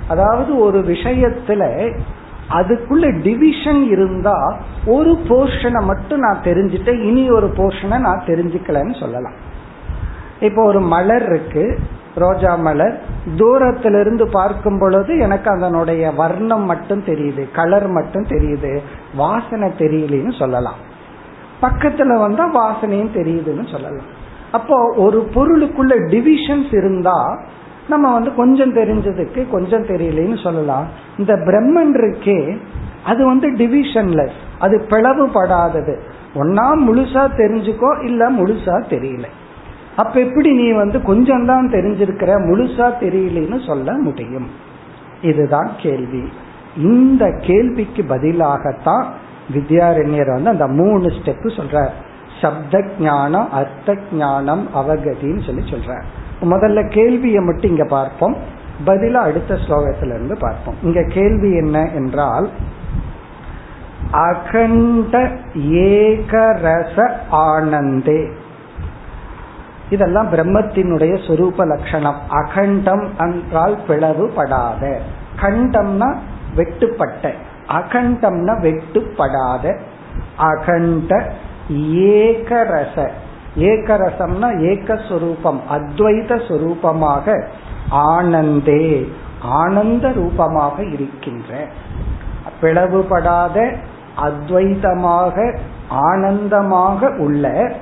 அதாவது ஒரு விஷயத்துல அதுக்குள்ள டிவிஷன் இருந்தா ஒரு போர்ஷனை மட்டும் நான் தெரிஞ்சுட்டேன் இனி ஒரு போர்ஷனை நான் தெரிஞ்சுக்கலன்னு சொல்லலாம். இப்போ ஒரு மலர் இருக்கு ரோஜா மலர். தூரத்திலிருந்து பார்க்கும் பொழுது எனக்கு அதனுடைய வர்ணம் மட்டும் தெரியுது கலர் மட்டும் தெரியுது வாசனை தெரியலன்னு சொல்லலாம். பக்கத்துல வந்தா வாசனையும் தெரியுதுன்னு சொல்லலாம். அப்போ ஒரு பொருளுக்குள்ள டிவிஷன்ஸ் இருந்தா நம்ம வந்து கொஞ்சம் தெரிஞ்சதுக்கு கொஞ்சம் தெரியலன்னு சொல்லலாம். இந்த பிரம்மன் இருக்கே அது வந்து டிவிஷன்லெஸ் அது பிளவுபடாதது. ஒன்னா முழுசா தெரிஞ்சுக்கோ இல்ல முழுசா தெரியல. அப்ப எப்படி நீ வந்து கொஞ்சம் தான் தெரிஞ்சிருக்கிற முழுசா தெரியலன்னு சொல்ல முடியும்? இதுதான் கேள்வி. இந்த கேள்விக்கு பதிலாகத்தான் வித்யாரண்யர் வந்து அந்த மூணு ஸ்டெப் சொல்றார். சப்த ஞானம் அர்த்த ஞானம் அவகதின்னு சொல்லி சொல்ற முதல்ல கேள்வியை மட்டும் இங்க பார்ப்போம். பதில அடுத்த ஸ்லோகத்திலிருந்து இருந்து பார்ப்போம். இங்க கேள்வி என்ன என்றால் அகண்ட ஏகரச ஆனந்தே. இதெல்லாம் பிரம்மத்தினுடைய சொரூப லட்சணம். அகண்டம் என்றால் பிளவுபடாத. கண்டம்னா வெட்டுப்பட்ட. அகண்டம்னா வெட்டுப்படாத. அகண்ட ஏகரச. ஏகரசம்னா ஏகஸ்வரூபம் அத்வைத சுரூபமாக ஆனந்தே ஆனந்த ரூபமாக இருக்கின்ற. பிளவுபடாத அத்வைதமாக ஆனந்தமாக உள்ள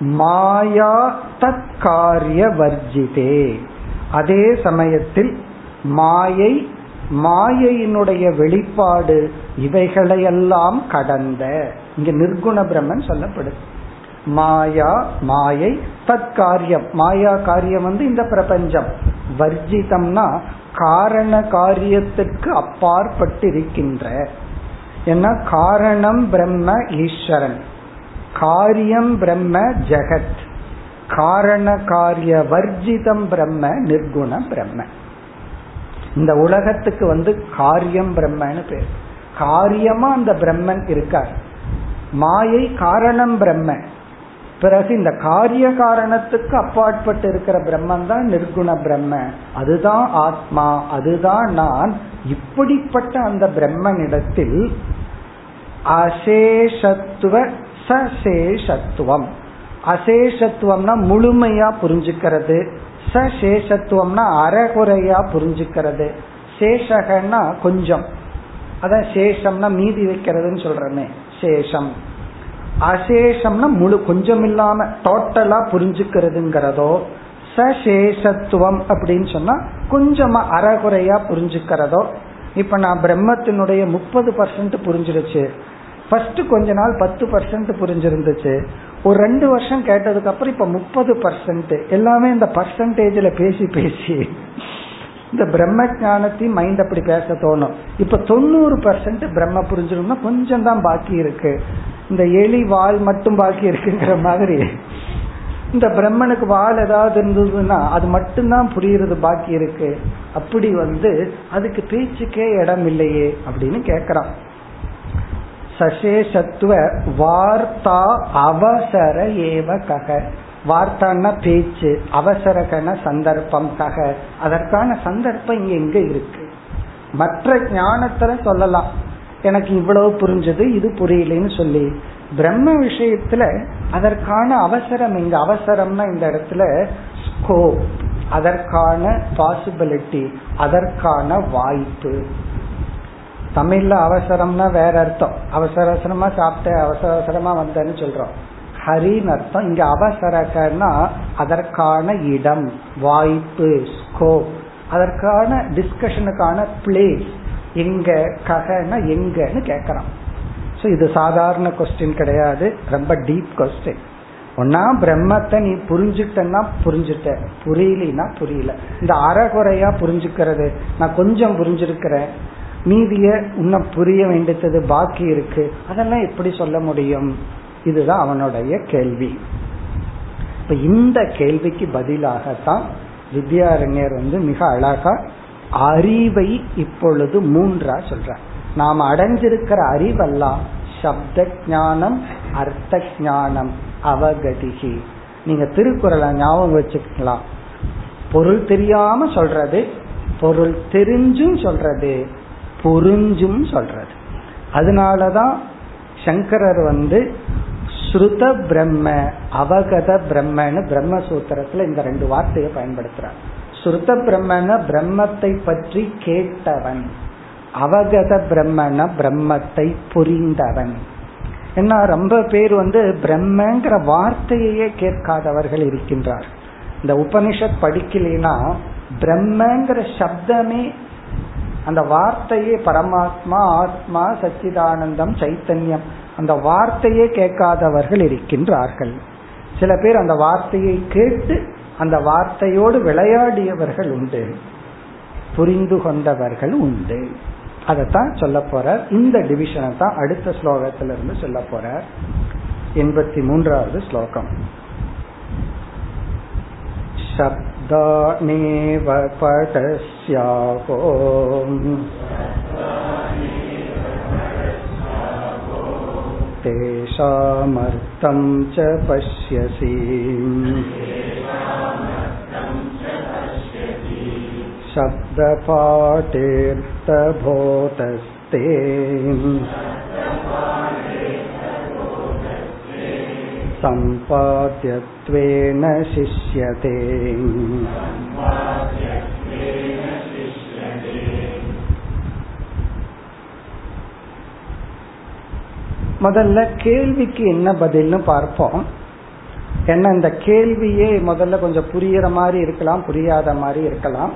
மாயா தற்காரிய வர்ஜிதே அதே சமயத்தில் மாயை மாயையினுடைய வெளிப்பாடு இவைகளையெல்லாம் கடந்த. இங்க நிர்குண பிரம்மன் சொல்லப்படுது. மாயா மாயை தற்காரியம். மாயா காரியம் வந்து இந்த பிரபஞ்சம். வர்ஜிதம்னா காரண காரியத்துக்கு அப்பாற்பட்டு இருக்கின்ற ஏன்னா காரணம் பிரம்ம ஈஸ்வரன். காரியம் பிரம்ம ஜெகத். காரண காரிய வர்ஜிதம் பிரம்ம நிர்குண பிரம்ம இந்த உலகத்துக்கு வந்து காரியம் பிரம்மன்னு பேர். காரியமா அந்த பிரம்மன் இருக்கார். மாயை காரணம் பிரம்ம. பிறகு இந்த காரிய காரணத்துக்கு அப்பாற்பட்டு இருக்கிற பிரம்மன் தான் நிர்குண பிரம்ம. அதுதான் ஆத்மா அதுதான் நான். இப்படிப்பட்ட அந்த பிரம்மனிடத்தில் அசேஷத்துவ சசேஷத்துவம். அசேஷத்துவம்னா முழுமையா புரிஞ்சுக்கிறது. சசேஷத்துவம்னா அறகுறையா புரிஞ்சுக்கிறது. சேஷகன்னா கொஞ்சம். அதான் சேஷம்னா மீதி வைக்கிறதுன்னு சொல்றமே சேஷம். அசேஷம்னா முழு கொஞ்சம் இல்லாம டோட்டலா புரிஞ்சுக்கிறதுங்கிறதோ சசேஷத்துவம் அப்படின்னு சொன்னா கொஞ்சமா அறகுறையா புரிஞ்சுக்கிறதோ இப்ப நான் பிரம்மத்தினுடைய முப்பது பர்சன்ட் புரிஞ்சிருச்சு. ஃபர்ஸ்ட் கொஞ்ச நாள் பத்து பர்சன்ட் புரிஞ்சிருந்துச்சு. ஒரு ரெண்டு வருஷம் கேட்டதுக்கு அப்புறம் இப்ப முப்பது பர்சன்ட் எல்லாமே இந்த பர்சன்டேஜ்ல பேசி பேசி. இந்த பிரம்ம ஞானத்தையும் மைண்ட் அப்படி பேச தோணும். இப்ப தொண்ணூறு பர்சன்ட் பிரம்ம புரிஞ்சிருந்தா கொஞ்சம் தான் பாக்கி இருக்கு. இந்த எலி வால் மட்டும் பாக்கி இருக்குங்கிற மாதிரி. இந்த பிரம்மனுக்கு வால் ஏதாவது இருந்ததுன்னா அது மட்டும்தான் புரியுறது பாக்கி இருக்கு. அப்படி வந்து அதுக்கு பேச்சுக்கே இடம் இல்லையே அப்படின்னு கேக்குறான். சசேஷத்துவ வார்த்தா அவசர ஏவ கக. வார்த்தான்னா பேச்சு அவசரகன சந்தர்ப்பம் கக. அதற்கான சந்தர்ப்பம் இங்க எங்க இருக்கு. மற்ற ஞானத்துல சொல்லலாம். எனக்கு இவ்வளவு புரிஞ்சது இது புரியலன்னு சொல்லி. பிரம்ம விஷயத்துல அதற்கான அவசரம் இங்க. அவசரம்னா இந்த இடத்துல ஸ்கோப் அதற்கான பாசிபிலிட்டி அதற்கான வாய்ப்பு. தமிழ்ல அவசரம்னா வேற அர்த்தம். அவசர அவசரமா சாப்பிட்ட அவசர அவசரமா வந்தேன்னு சொல்றோம். ஹரின்னு அர்த்தம். இங்க அவசரகன்னா அதற்கான இடம் வாய்ப்பு ஸ்கோப் அதற்கான டிஸ்கஷனுக்கான பிளேஸ் எங்க ககன்னா எங்கன்னு கேக்குறான் ஸோ இது சாதாரண கொஸ்டின் கிடையாது. ரொம்ப டீப் கொஸ்டின் ஒன்னா பிரம்மத்தை நீ புரிஞ்சுட்டன்னா புரிஞ்சுட்ட. புரியலனா புரியல. இந்த அறகுறையா புரிஞ்சுக்கிறது. நான் கொஞ்சம் புரிஞ்சிருக்கிறேன். மீதிய இன்னும் புரிய வேண்டியது பாக்கி இருக்கு. அதெல்லாம் எப்படி சொல்ல முடியும்? இதுதான் அவனுடைய கேள்வி. இப்ப இந்த கேள்விக்கு பதிலாகத்தான் வித்யாரண்யர் வந்து மிக அழகா அறிவை இப்பொழுது மூன்றா சொல்ற நாம் அடைஞ்சிருக்கிற அறிவெல்லாம் சப்த ஞானம் அர்த்த ஞானம் அவகதிகி. நீங்க திருக்குறளை ஞாபகம் வச்சுக்கலாம். பொருள் தெரியாம சொல்றது பொருள் தெரிஞ்சும் சொல்றது புரிஞ்சும் சொல்றது. அதனாலதான் சங்கரர் வந்து ஸ்ருத பிரம்ம அவகத பிரம்மன்னு பிரம்மசூத்திரத்துல இந்த ரெண்டு வார்த்தையை பயன்படுத்துறார். ஸ்ருத பிரம்மன பிரம்மத்தை பற்றி கேட்டவன் அவகத பிரம்மன பிரம்மத்தை புரிந்தவன். என்ன ரொம்ப பேர் வந்து பிரம்மங்கிற வார்த்தையே கேட்காதவர்கள் இருக்கின்றார். இந்த உபனிஷத் படிக்கலைன்னா பிரம்மங்கிற சப்தமே அந்த வார்த்தையே பரமாத்மா ஆத்மா சச்சிதானந்தம் சைத்தன்யம் அந்த வார்த்தையே கேட்காதவர்கள் இருக்கின்றார்கள். சில பேர் அந்த வார்த்தையை கேட்டு அந்த வார்த்தையோடு விளையாடியவர்கள் உண்டு. புரிந்து கொண்டவர்கள் உண்டு. அதைத்தான் சொல்ல போற இந்த டிவிஷனை தான் அடுத்த ஸ்லோகத்திலிருந்து சொல்ல போற எண்பத்தி மூன்றாவது ஸ்லோகம். शब्दानेव पटस्याहो तेषामर्थं च पश्यसि शब्दपाठेऽर्थबोधस्ते सम्पाद्यत्वेन शिष्यते முதல்ல கேள்விக்கு என்ன பதில்னு பார்ப்போம் ஏன்னா இந்த கேள்வியே முதல்ல கொஞ்சம் புரியுற மாதிரி இருக்கலாம் புரியாத மாதிரி இருக்கலாம்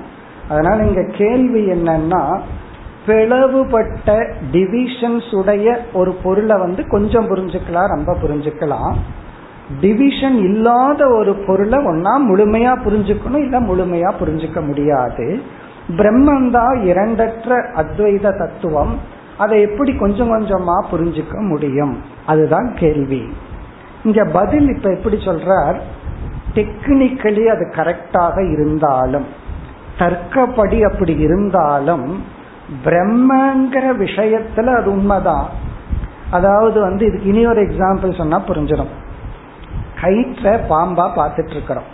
அதனால இங்க கேள்வி என்னன்னா பிளவுபட்ட டிவிஷன்ஸ் உடைய ஒரு பொருளை வந்து கொஞ்சம் புரிஞ்சுக்கலாம் ரொம்ப புரிஞ்சுக்கலாம் டிவிஷன் இல்லாத ஒரு பொருளை ஒன்னா முழுமையா புரிஞ்சுக்கணும் இல்ல முழுமையா புரிஞ்சுக்க முடியாது. பிரம்மந்தா இரண்டற்ற அத்வைத தத்துவம். அதை எப்படி கொஞ்சம் கொஞ்சமா புரிஞ்சுக்க முடியும்? அதுதான் கேள்வி. இங்க பதில் இப்ப எப்படி சொல்றார்? டெக்னிக்கலி அது கரெக்டாக இருந்தாலும் தர்க்கப்படி அப்படி இருந்தாலும் பிரம்மங்கிற விஷயத்துல அது உண்மைதான். அதாவது வந்து இதுக்கு இனி ஒரு எக்ஸாம்பிள் சொன்னா புரிஞ்சிடும் கயிற்ற பாம்பா பார்த்துட்டு இருக்கிறோம்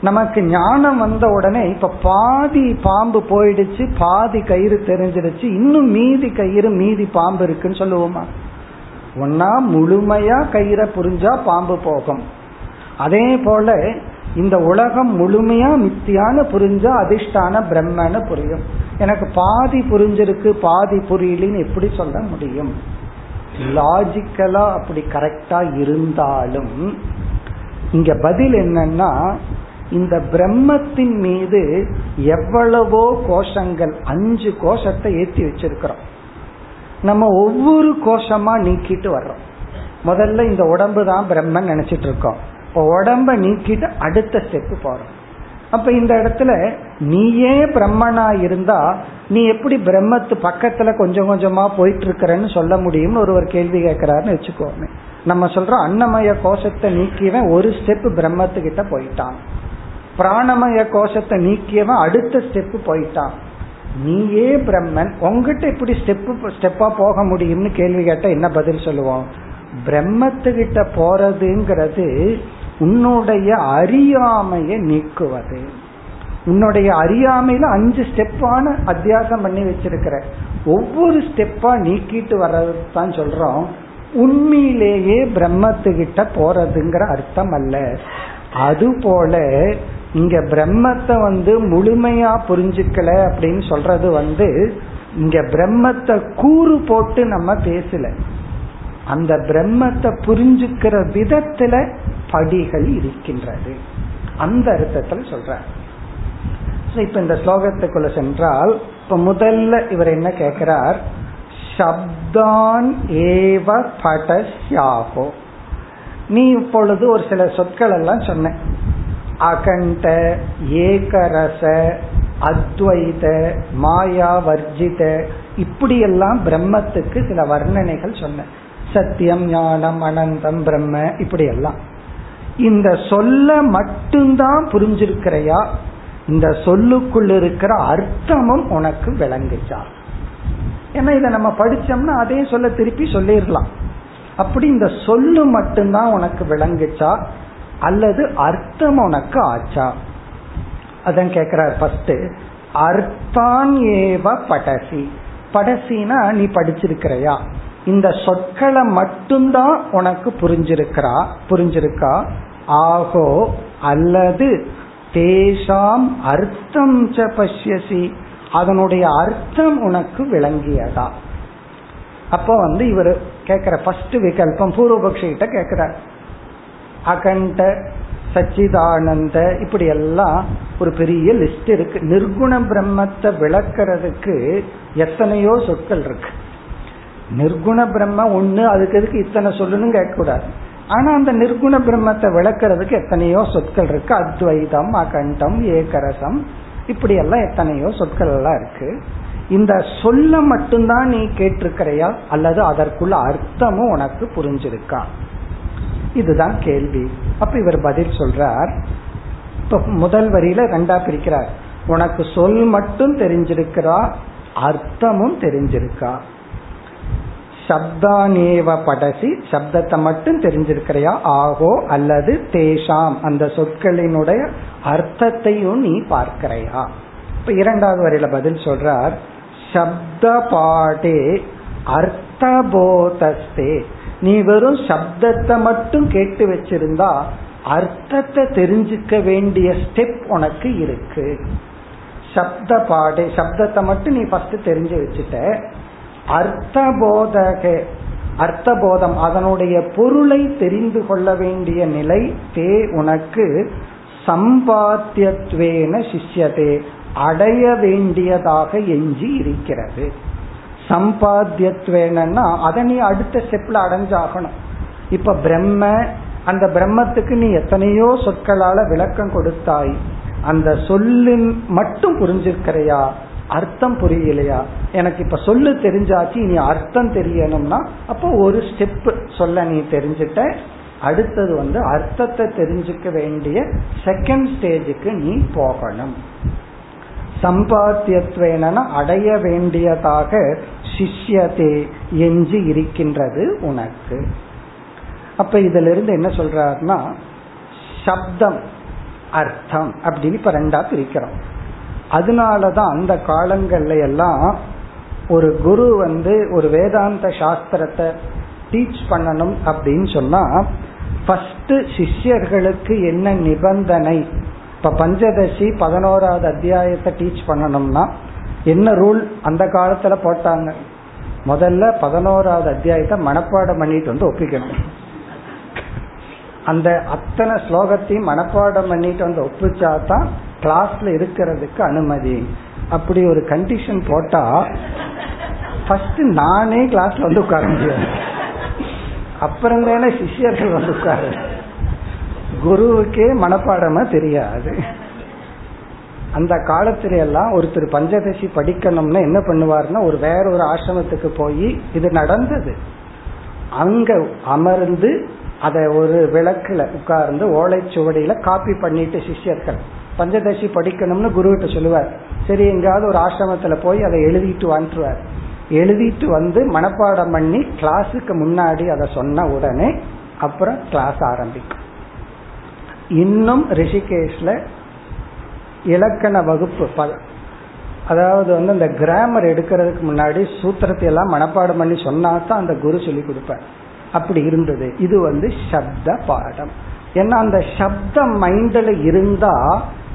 நமக்கு ஞானம் வந்த உடனே இப்ப பாதி பாம்பு போயிடுச்சு பாதி கயிறு தெரிஞ்சிடுச்சு இன்னும் மீதி கயிறு மீதி பாம்பு இருக்குன்னு சொல்லுவோமா? ஒன்னா முழுமையா கயிறை புரிஞ்சா பாம்பு போகும். அதே போல இந்த உலகம் முழுமையா மித்தியான புரிஞ்சா அதிர்ஷ்டான பிரம்மன்னு புரியும். எனக்கு பாதி புரிஞ்சிருக்கு பாதி புரியலின்னு எப்படி சொல்ல முடியும்? லாஜிக்கலா அப்படி கரெக்டா இருந்தாலும் இங்க பதில் என்னன்னா இந்த பிரம்மத்தின் மீது எவ்வளவோ கோஷங்கள் அஞ்சு கோஷத்தை ஏற்றி வச்சிருக்கிறோம். நம்ம ஒவ்வொரு கோஷமா நீக்கிட்டு வர்றோம். முதல்ல இந்த உடம்பு தான் பிரம்மன் நினைச்சிட்டு இருக்கோம். இப்போ உடம்ப நீக்கிட்டு அடுத்த ஸ்டெப் போறோம். அப்ப இந்த இடத்துல நீயே பிரம்மனா இருந்தா நீ எப்படி பிரம்மத்து பக்கத்துல கொஞ்சம் கொஞ்சமா போயிட்டு இருக்கிறன்னு சொல்ல முடியும்னு ஒருவர் கேள்வி கேட்கிறாருன்னு வச்சுக்கோமே. நம்ம சொல்றோம் அன்னமய கோஷத்தை நீக்கியவன் ஒரு ஸ்டெப் பிரம்மத்துக்கிட்ட போயிட்டான். பிராணமய கோஷத்தை நீக்கியவன் அடுத்த ஸ்டெப் போயிட்டான். நீயே பிரம்மன் உங்ககிட்ட இப்படி ஸ்டெப் ஸ்டெப்பா போக முடியும்னு கேள்வி கேட்டா என்ன பதில் சொல்லுவோம்? பிரம்மத்துக்கிட்ட போறதுங்கிறது உன்னுடைய அறியாமையை நீக்குவது. உன்னுடைய அறியாமையில அஞ்சு ஸ்டெப்பான அத்தியாசம் பண்ணி வச்சிருக்கிற. ஒவ்வொரு ஸ்டெப்பா நீக்கிட்டு வர்றது தான் சொல்றோம். உண்மையிலேயே பிரம்மத்துக்கிட்ட போறதுங்கிற அர்த்தம் அல்ல. அது போல இங்க பிரம்மத்தை வந்து முழுமையா புரிஞ்சுக்கல அப்படின்னு சொல்றது வந்து இங்க பிரம்மத்தை கூறு போட்டு நம்ம பேசல. அந்த பிரம்மத்தை புரிஞ்சுக்கிற விதத்துல படிகள் இருக்கின்றது. அந்த அர்த்தத்துல சொல்ற இப்ப இந்த ஸ்லோகத்துக்குள்ள சென்றால் இப்ப முதல்ல இவர் என்ன கேட்கிறார்? சப்தான் ஏவ படஸ்யாகோ. நீ இப்பொழுது ஒரு சில சொற்கள் எல்லாம் சொன்ன. அகண்ட ஏகரச அத்வைத மாயா வர்ஜித இப்படியெல்லாம் பிரம்மத்துக்கு சில வர்ணனைகள் சொன்ன. சத்தியம் ஞானம் அனந்தம் பிரம்ம இப்படி எல்லாம் இந்த சொல்ல மட்டும்தான் புரிஞ்சிருக்கிறையா? இந்த சொல்லுக்குள் இருக்கிற அர்த்தமும் உனக்கு விளங்குச்சா? ஏன்னா இதை நம்ம படிச்சோம்னா அதே சொல்ல திருப்பி சொல்லிடலாம். அப்படி இந்த சொல்லு மட்டும்தான் உனக்கு விளங்குச்சா? அல்லது அர்த்தம் உனக்கு ஆச்சா? அதான் கேக்குறார் ஃபர்ஸ்ட் அர்த்தான் ஏவ படசி. படசினா நீ படிச்சிருக்கிறையா? இந்த சொற்களை மட்டும்தான் உனக்கு புரிஞ்சிருக்கிறா புரிஞ்சிருக்கா? ஆகோ அல்லது தேசாம் அர்த்தம் ச பஷ்யசி. அதனுடைய அர்த்தம் உனக்கு விளங்கியதா? அப்போ வந்து இவர் கேட்கிற ஃபர்ஸ்ட் விகல்பம் பூர்வபக்ஷ கிட்ட அகண்ட சச்சிதானந்த இப்படி எல்லாம் ஒரு பெரிய லிஸ்ட் இருக்கு. நிர்குண பிரம்மத்தை விளக்கிறதுக்கு எத்தனையோ சொற்கள் இருக்கு. நிர்குண பிரம்ம ஒண்ணு அதுக்கு எதுக்கு இத்தனை சொல்லணும் கேட்கக்கூடாது. ஆனா அந்த நிர்குண பிரம்மத்தை விளக்குறதுக்கு எத்தனையோ சொற்கள் இருக்கு. அத்வைதம் அகண்டம் ஏகரசம். இப்படி எல்லாம் எத்தனையோ சொற்கள் எல்லாம் இருக்கு. இந்த சொல்ல மட்டும்தான் நீ கேட்டிருக்கிறையா? அல்லது அதற்குள்ள அர்த்தமும் உனக்கு புரிஞ்சிருக்கா? இதுதான் கேள்வி. அப்ப இவர் பதில் சொல்றார். இப்ப முதல் வரியில ரெண்டா பிரிக்கிறார். உனக்கு சொல் மட்டும் தெரிஞ்சிருக்கிறா அர்த்தமும் தெரிஞ்சிருக்கா? சப்தானேவ படசி சப்தத்தை மட்டும் தெரிஞ்சிருக்கிறியா? ஆகோ அல்லது தேஷாம். அந்த சொற்களினுடைய அர்த்தத்தையும் நீ பார்க்கிறையா? இப்ப இரண்டாவது வரையில பதில் சொல்றார். சப்த பாடே அர்த்தபோதஸ்தே. நீ வெறும் சப்தத்தை மட்டும் கேட்டு வச்சிருந்தா அர்த்தத்தை தெரிஞ்சுக்க வேண்டிய ஸ்டெப் உனக்கு இருக்கு. சப்த பாடே சப்தத்தை மட்டும் நீ ஃபர்ஸ்ட் தெரிஞ்சு வச்சுட்ட. அர்த்தபோதக அர்த்தபோதம் அதனுடைய பொருளை தெரிந்து கொள்ள வேண்டிய நிலை தே உனக்கு சம்பாத்தியத்வேன சிஷ்யதே அடைய வேண்டியதாக எஞ்சி இருக்கிறது. சம்பாத்தியத்வேனா அதை நீ அடுத்த ஸ்டெப்ல அடைஞ்சாகணும். இப்ப பிரம்ம அந்த பிரம்மத்துக்கு நீ எத்தனையோ சொற்களால விளக்கம் கொடுத்தாய். அந்த சொல்லின் மட்டும் புரிஞ்சிருக்கிறையா? அர்த்தம் புரியலையா? எனக்கு இப்ப சொல்லு தெரிஞ்சாச்சு இனி அர்த்தம் தெரியணும்னா அப்போ ஒரு ஸ்டெப் சொல்ல நீ தெரிஞ்சிட்ட. அடுத்தது வந்து அர்த்தத்தை தெரிஞ்சுக்க வேண்டிய செகண்ட் ஸ்டேஜுக்கு நீ போகணும். சம்பாத்தியத்வேன அடைய வேண்டியதாக சிஷ்யதே எஞ்சி இருக்கின்றது உனக்கு. அப்ப இதுல இருந்து என்ன சொல்றாருன்னா சப்தம் அர்த்தம் அப்படின்னு இப்ப ரெண்டா பிரிக்கிறோம். அதனாலதான் அந்த காலங்கள்ல எல்லாம் ஒரு குரு வந்து ஒரு வேதாந்த சாஸ்திரத்தை டீச் பண்ணணும் அப்படின்னு சொன்னா ஃபர்ஸ்ட் சிஷ்யர்களுக்கு என்ன நிபந்தனை? இப்ப பஞ்சதசி பதினோராவது அத்தியாயத்தை டீச் பண்ணணும்னா என்ன ரூல் அந்த காலத்துல போட்டாங்க? முதல்ல பதினோராவது அத்தியாயத்தை மனப்பாடம் பண்ணிட்டு வந்து ஒப்பிக்கணும். அந்த அத்தனை ஸ்லோகத்தையும் மனப்பாடம் பண்ணிட்டு வந்து ஒப்பிச்சாதான் கிளாஸ்ல இருக்கிறதுக்கு அனுமதி. அப்படி ஒரு கண்டிஷன் போட்டா ஃபர்ஸ்ட் நானே கிளாஸ்ல வந்து உட்கார முடியாது. அப்புறம் தானே சிஷியர்கள் வந்து உட்காரு. குருவுக்கே மனப்பாடமா தெரியாது. அந்த காலத்துல எல்லாம் ஒருத்தர் பஞ்சதசி படிக்கணும்னா என்ன பண்ணுவார்னா ஒரு வேற ஒரு ஆசிரமத்துக்கு போய் இது நடந்தது. அங்க அமர்ந்து அதை ஒரு விளக்குல உட்கார்ந்து ஓலைச்சுவடியில காப்பி பண்ணிட்டு சிஷ்யர்கள். பஞ்சதசி படிக்கணும்னு குருகிட்ட சொல்லுவார். சரி எங்காவது ஒரு ஆசிரமத்துல போய் அதை எழுதிட்டு வந்துருவார். எழுதிட்டு வந்து மனப்பாடம் பண்ணி கிளாஸுக்கு முன்னாடி அதை சொன்ன உடனே அப்புறம் கிளாஸ் ஆரம்பிக்கும். இன்னும் ரிஷிகேஷ்ல இலக்கண வகுப்பு அதாவது வந்து அந்த கிராமர் எடுக்கிறதுக்கு முன்னாடி சூத்திரத்தை எல்லாம் மனப்பாடம் பண்ணி சொன்னா தான் அந்த குரு சொல்லி கொடுப்பார். அப்படி இருந்தது. இது வந்து சப்த பாடம். ஏன்னா அந்த சப்தம் மைண்ட்ல இருந்தா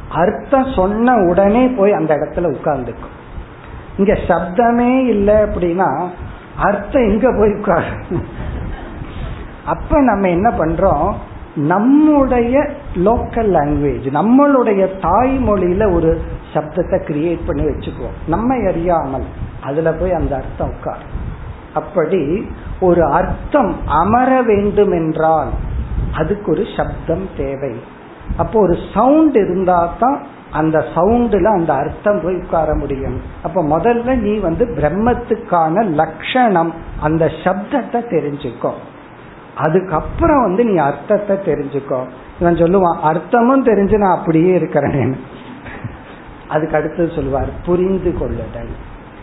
அர்த்தம் சொன்ன உடனே போய் அந்த இடத்துல உட்கார்ந்துக்கும். இங்க சப்தமே இல்லை அப்படின்னா அர்த்தம் எங்க போய் உட்கார்? அப்ப நம்ம என்ன பண்றோம்? நம்முடைய லோக்கல் லாங்குவேஜ் நம்மளுடைய தாய்மொழியில ஒரு சப்தத்தை கிரியேட் பண்ணி வச்சுக்குவோம். நம்ம அறியாமல் அதுல போய் அந்த அர்த்தம் உட்கார். அப்படி ஒரு அர்த்தம் அமர வேண்டும் என்றால் அதுக்கு ஒரு சப்தம் தேவை. அப்போ ஒரு சவுண்ட் இருந்தா தான் அந்த சவுண்டுல அந்த அர்த்தம் போய் உட்கார முடியும். அப்ப முதல்ல நீ வந்து பிரம்மத்துக்கான லட்சணம் அந்த சப்தத்தை தெரிஞ்சுக்கோ. அதுக்கப்புறம் வந்து நீ அர்த்தத்தை தெரிஞ்சுக்கோ. இவன் சொல்லுவான் அர்த்தமும் தெரிஞ்சு நான் அப்படியே இருக்கிறேன். அதுக்கு அடுத்தது சொல்லுவார் புரிந்து கொள்ளுதல்.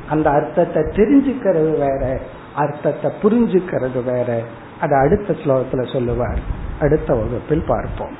அந்த அர்த்தத்தை தெரிஞ்சுக்கிறது வேற அர்த்தத்தை புரிஞ்சுக்கிறது வேற. அது அடுத்த ஸ்லோகத்துல சொல்லுவார். அடுத்த வகுப்பில் பார்ப்போம்.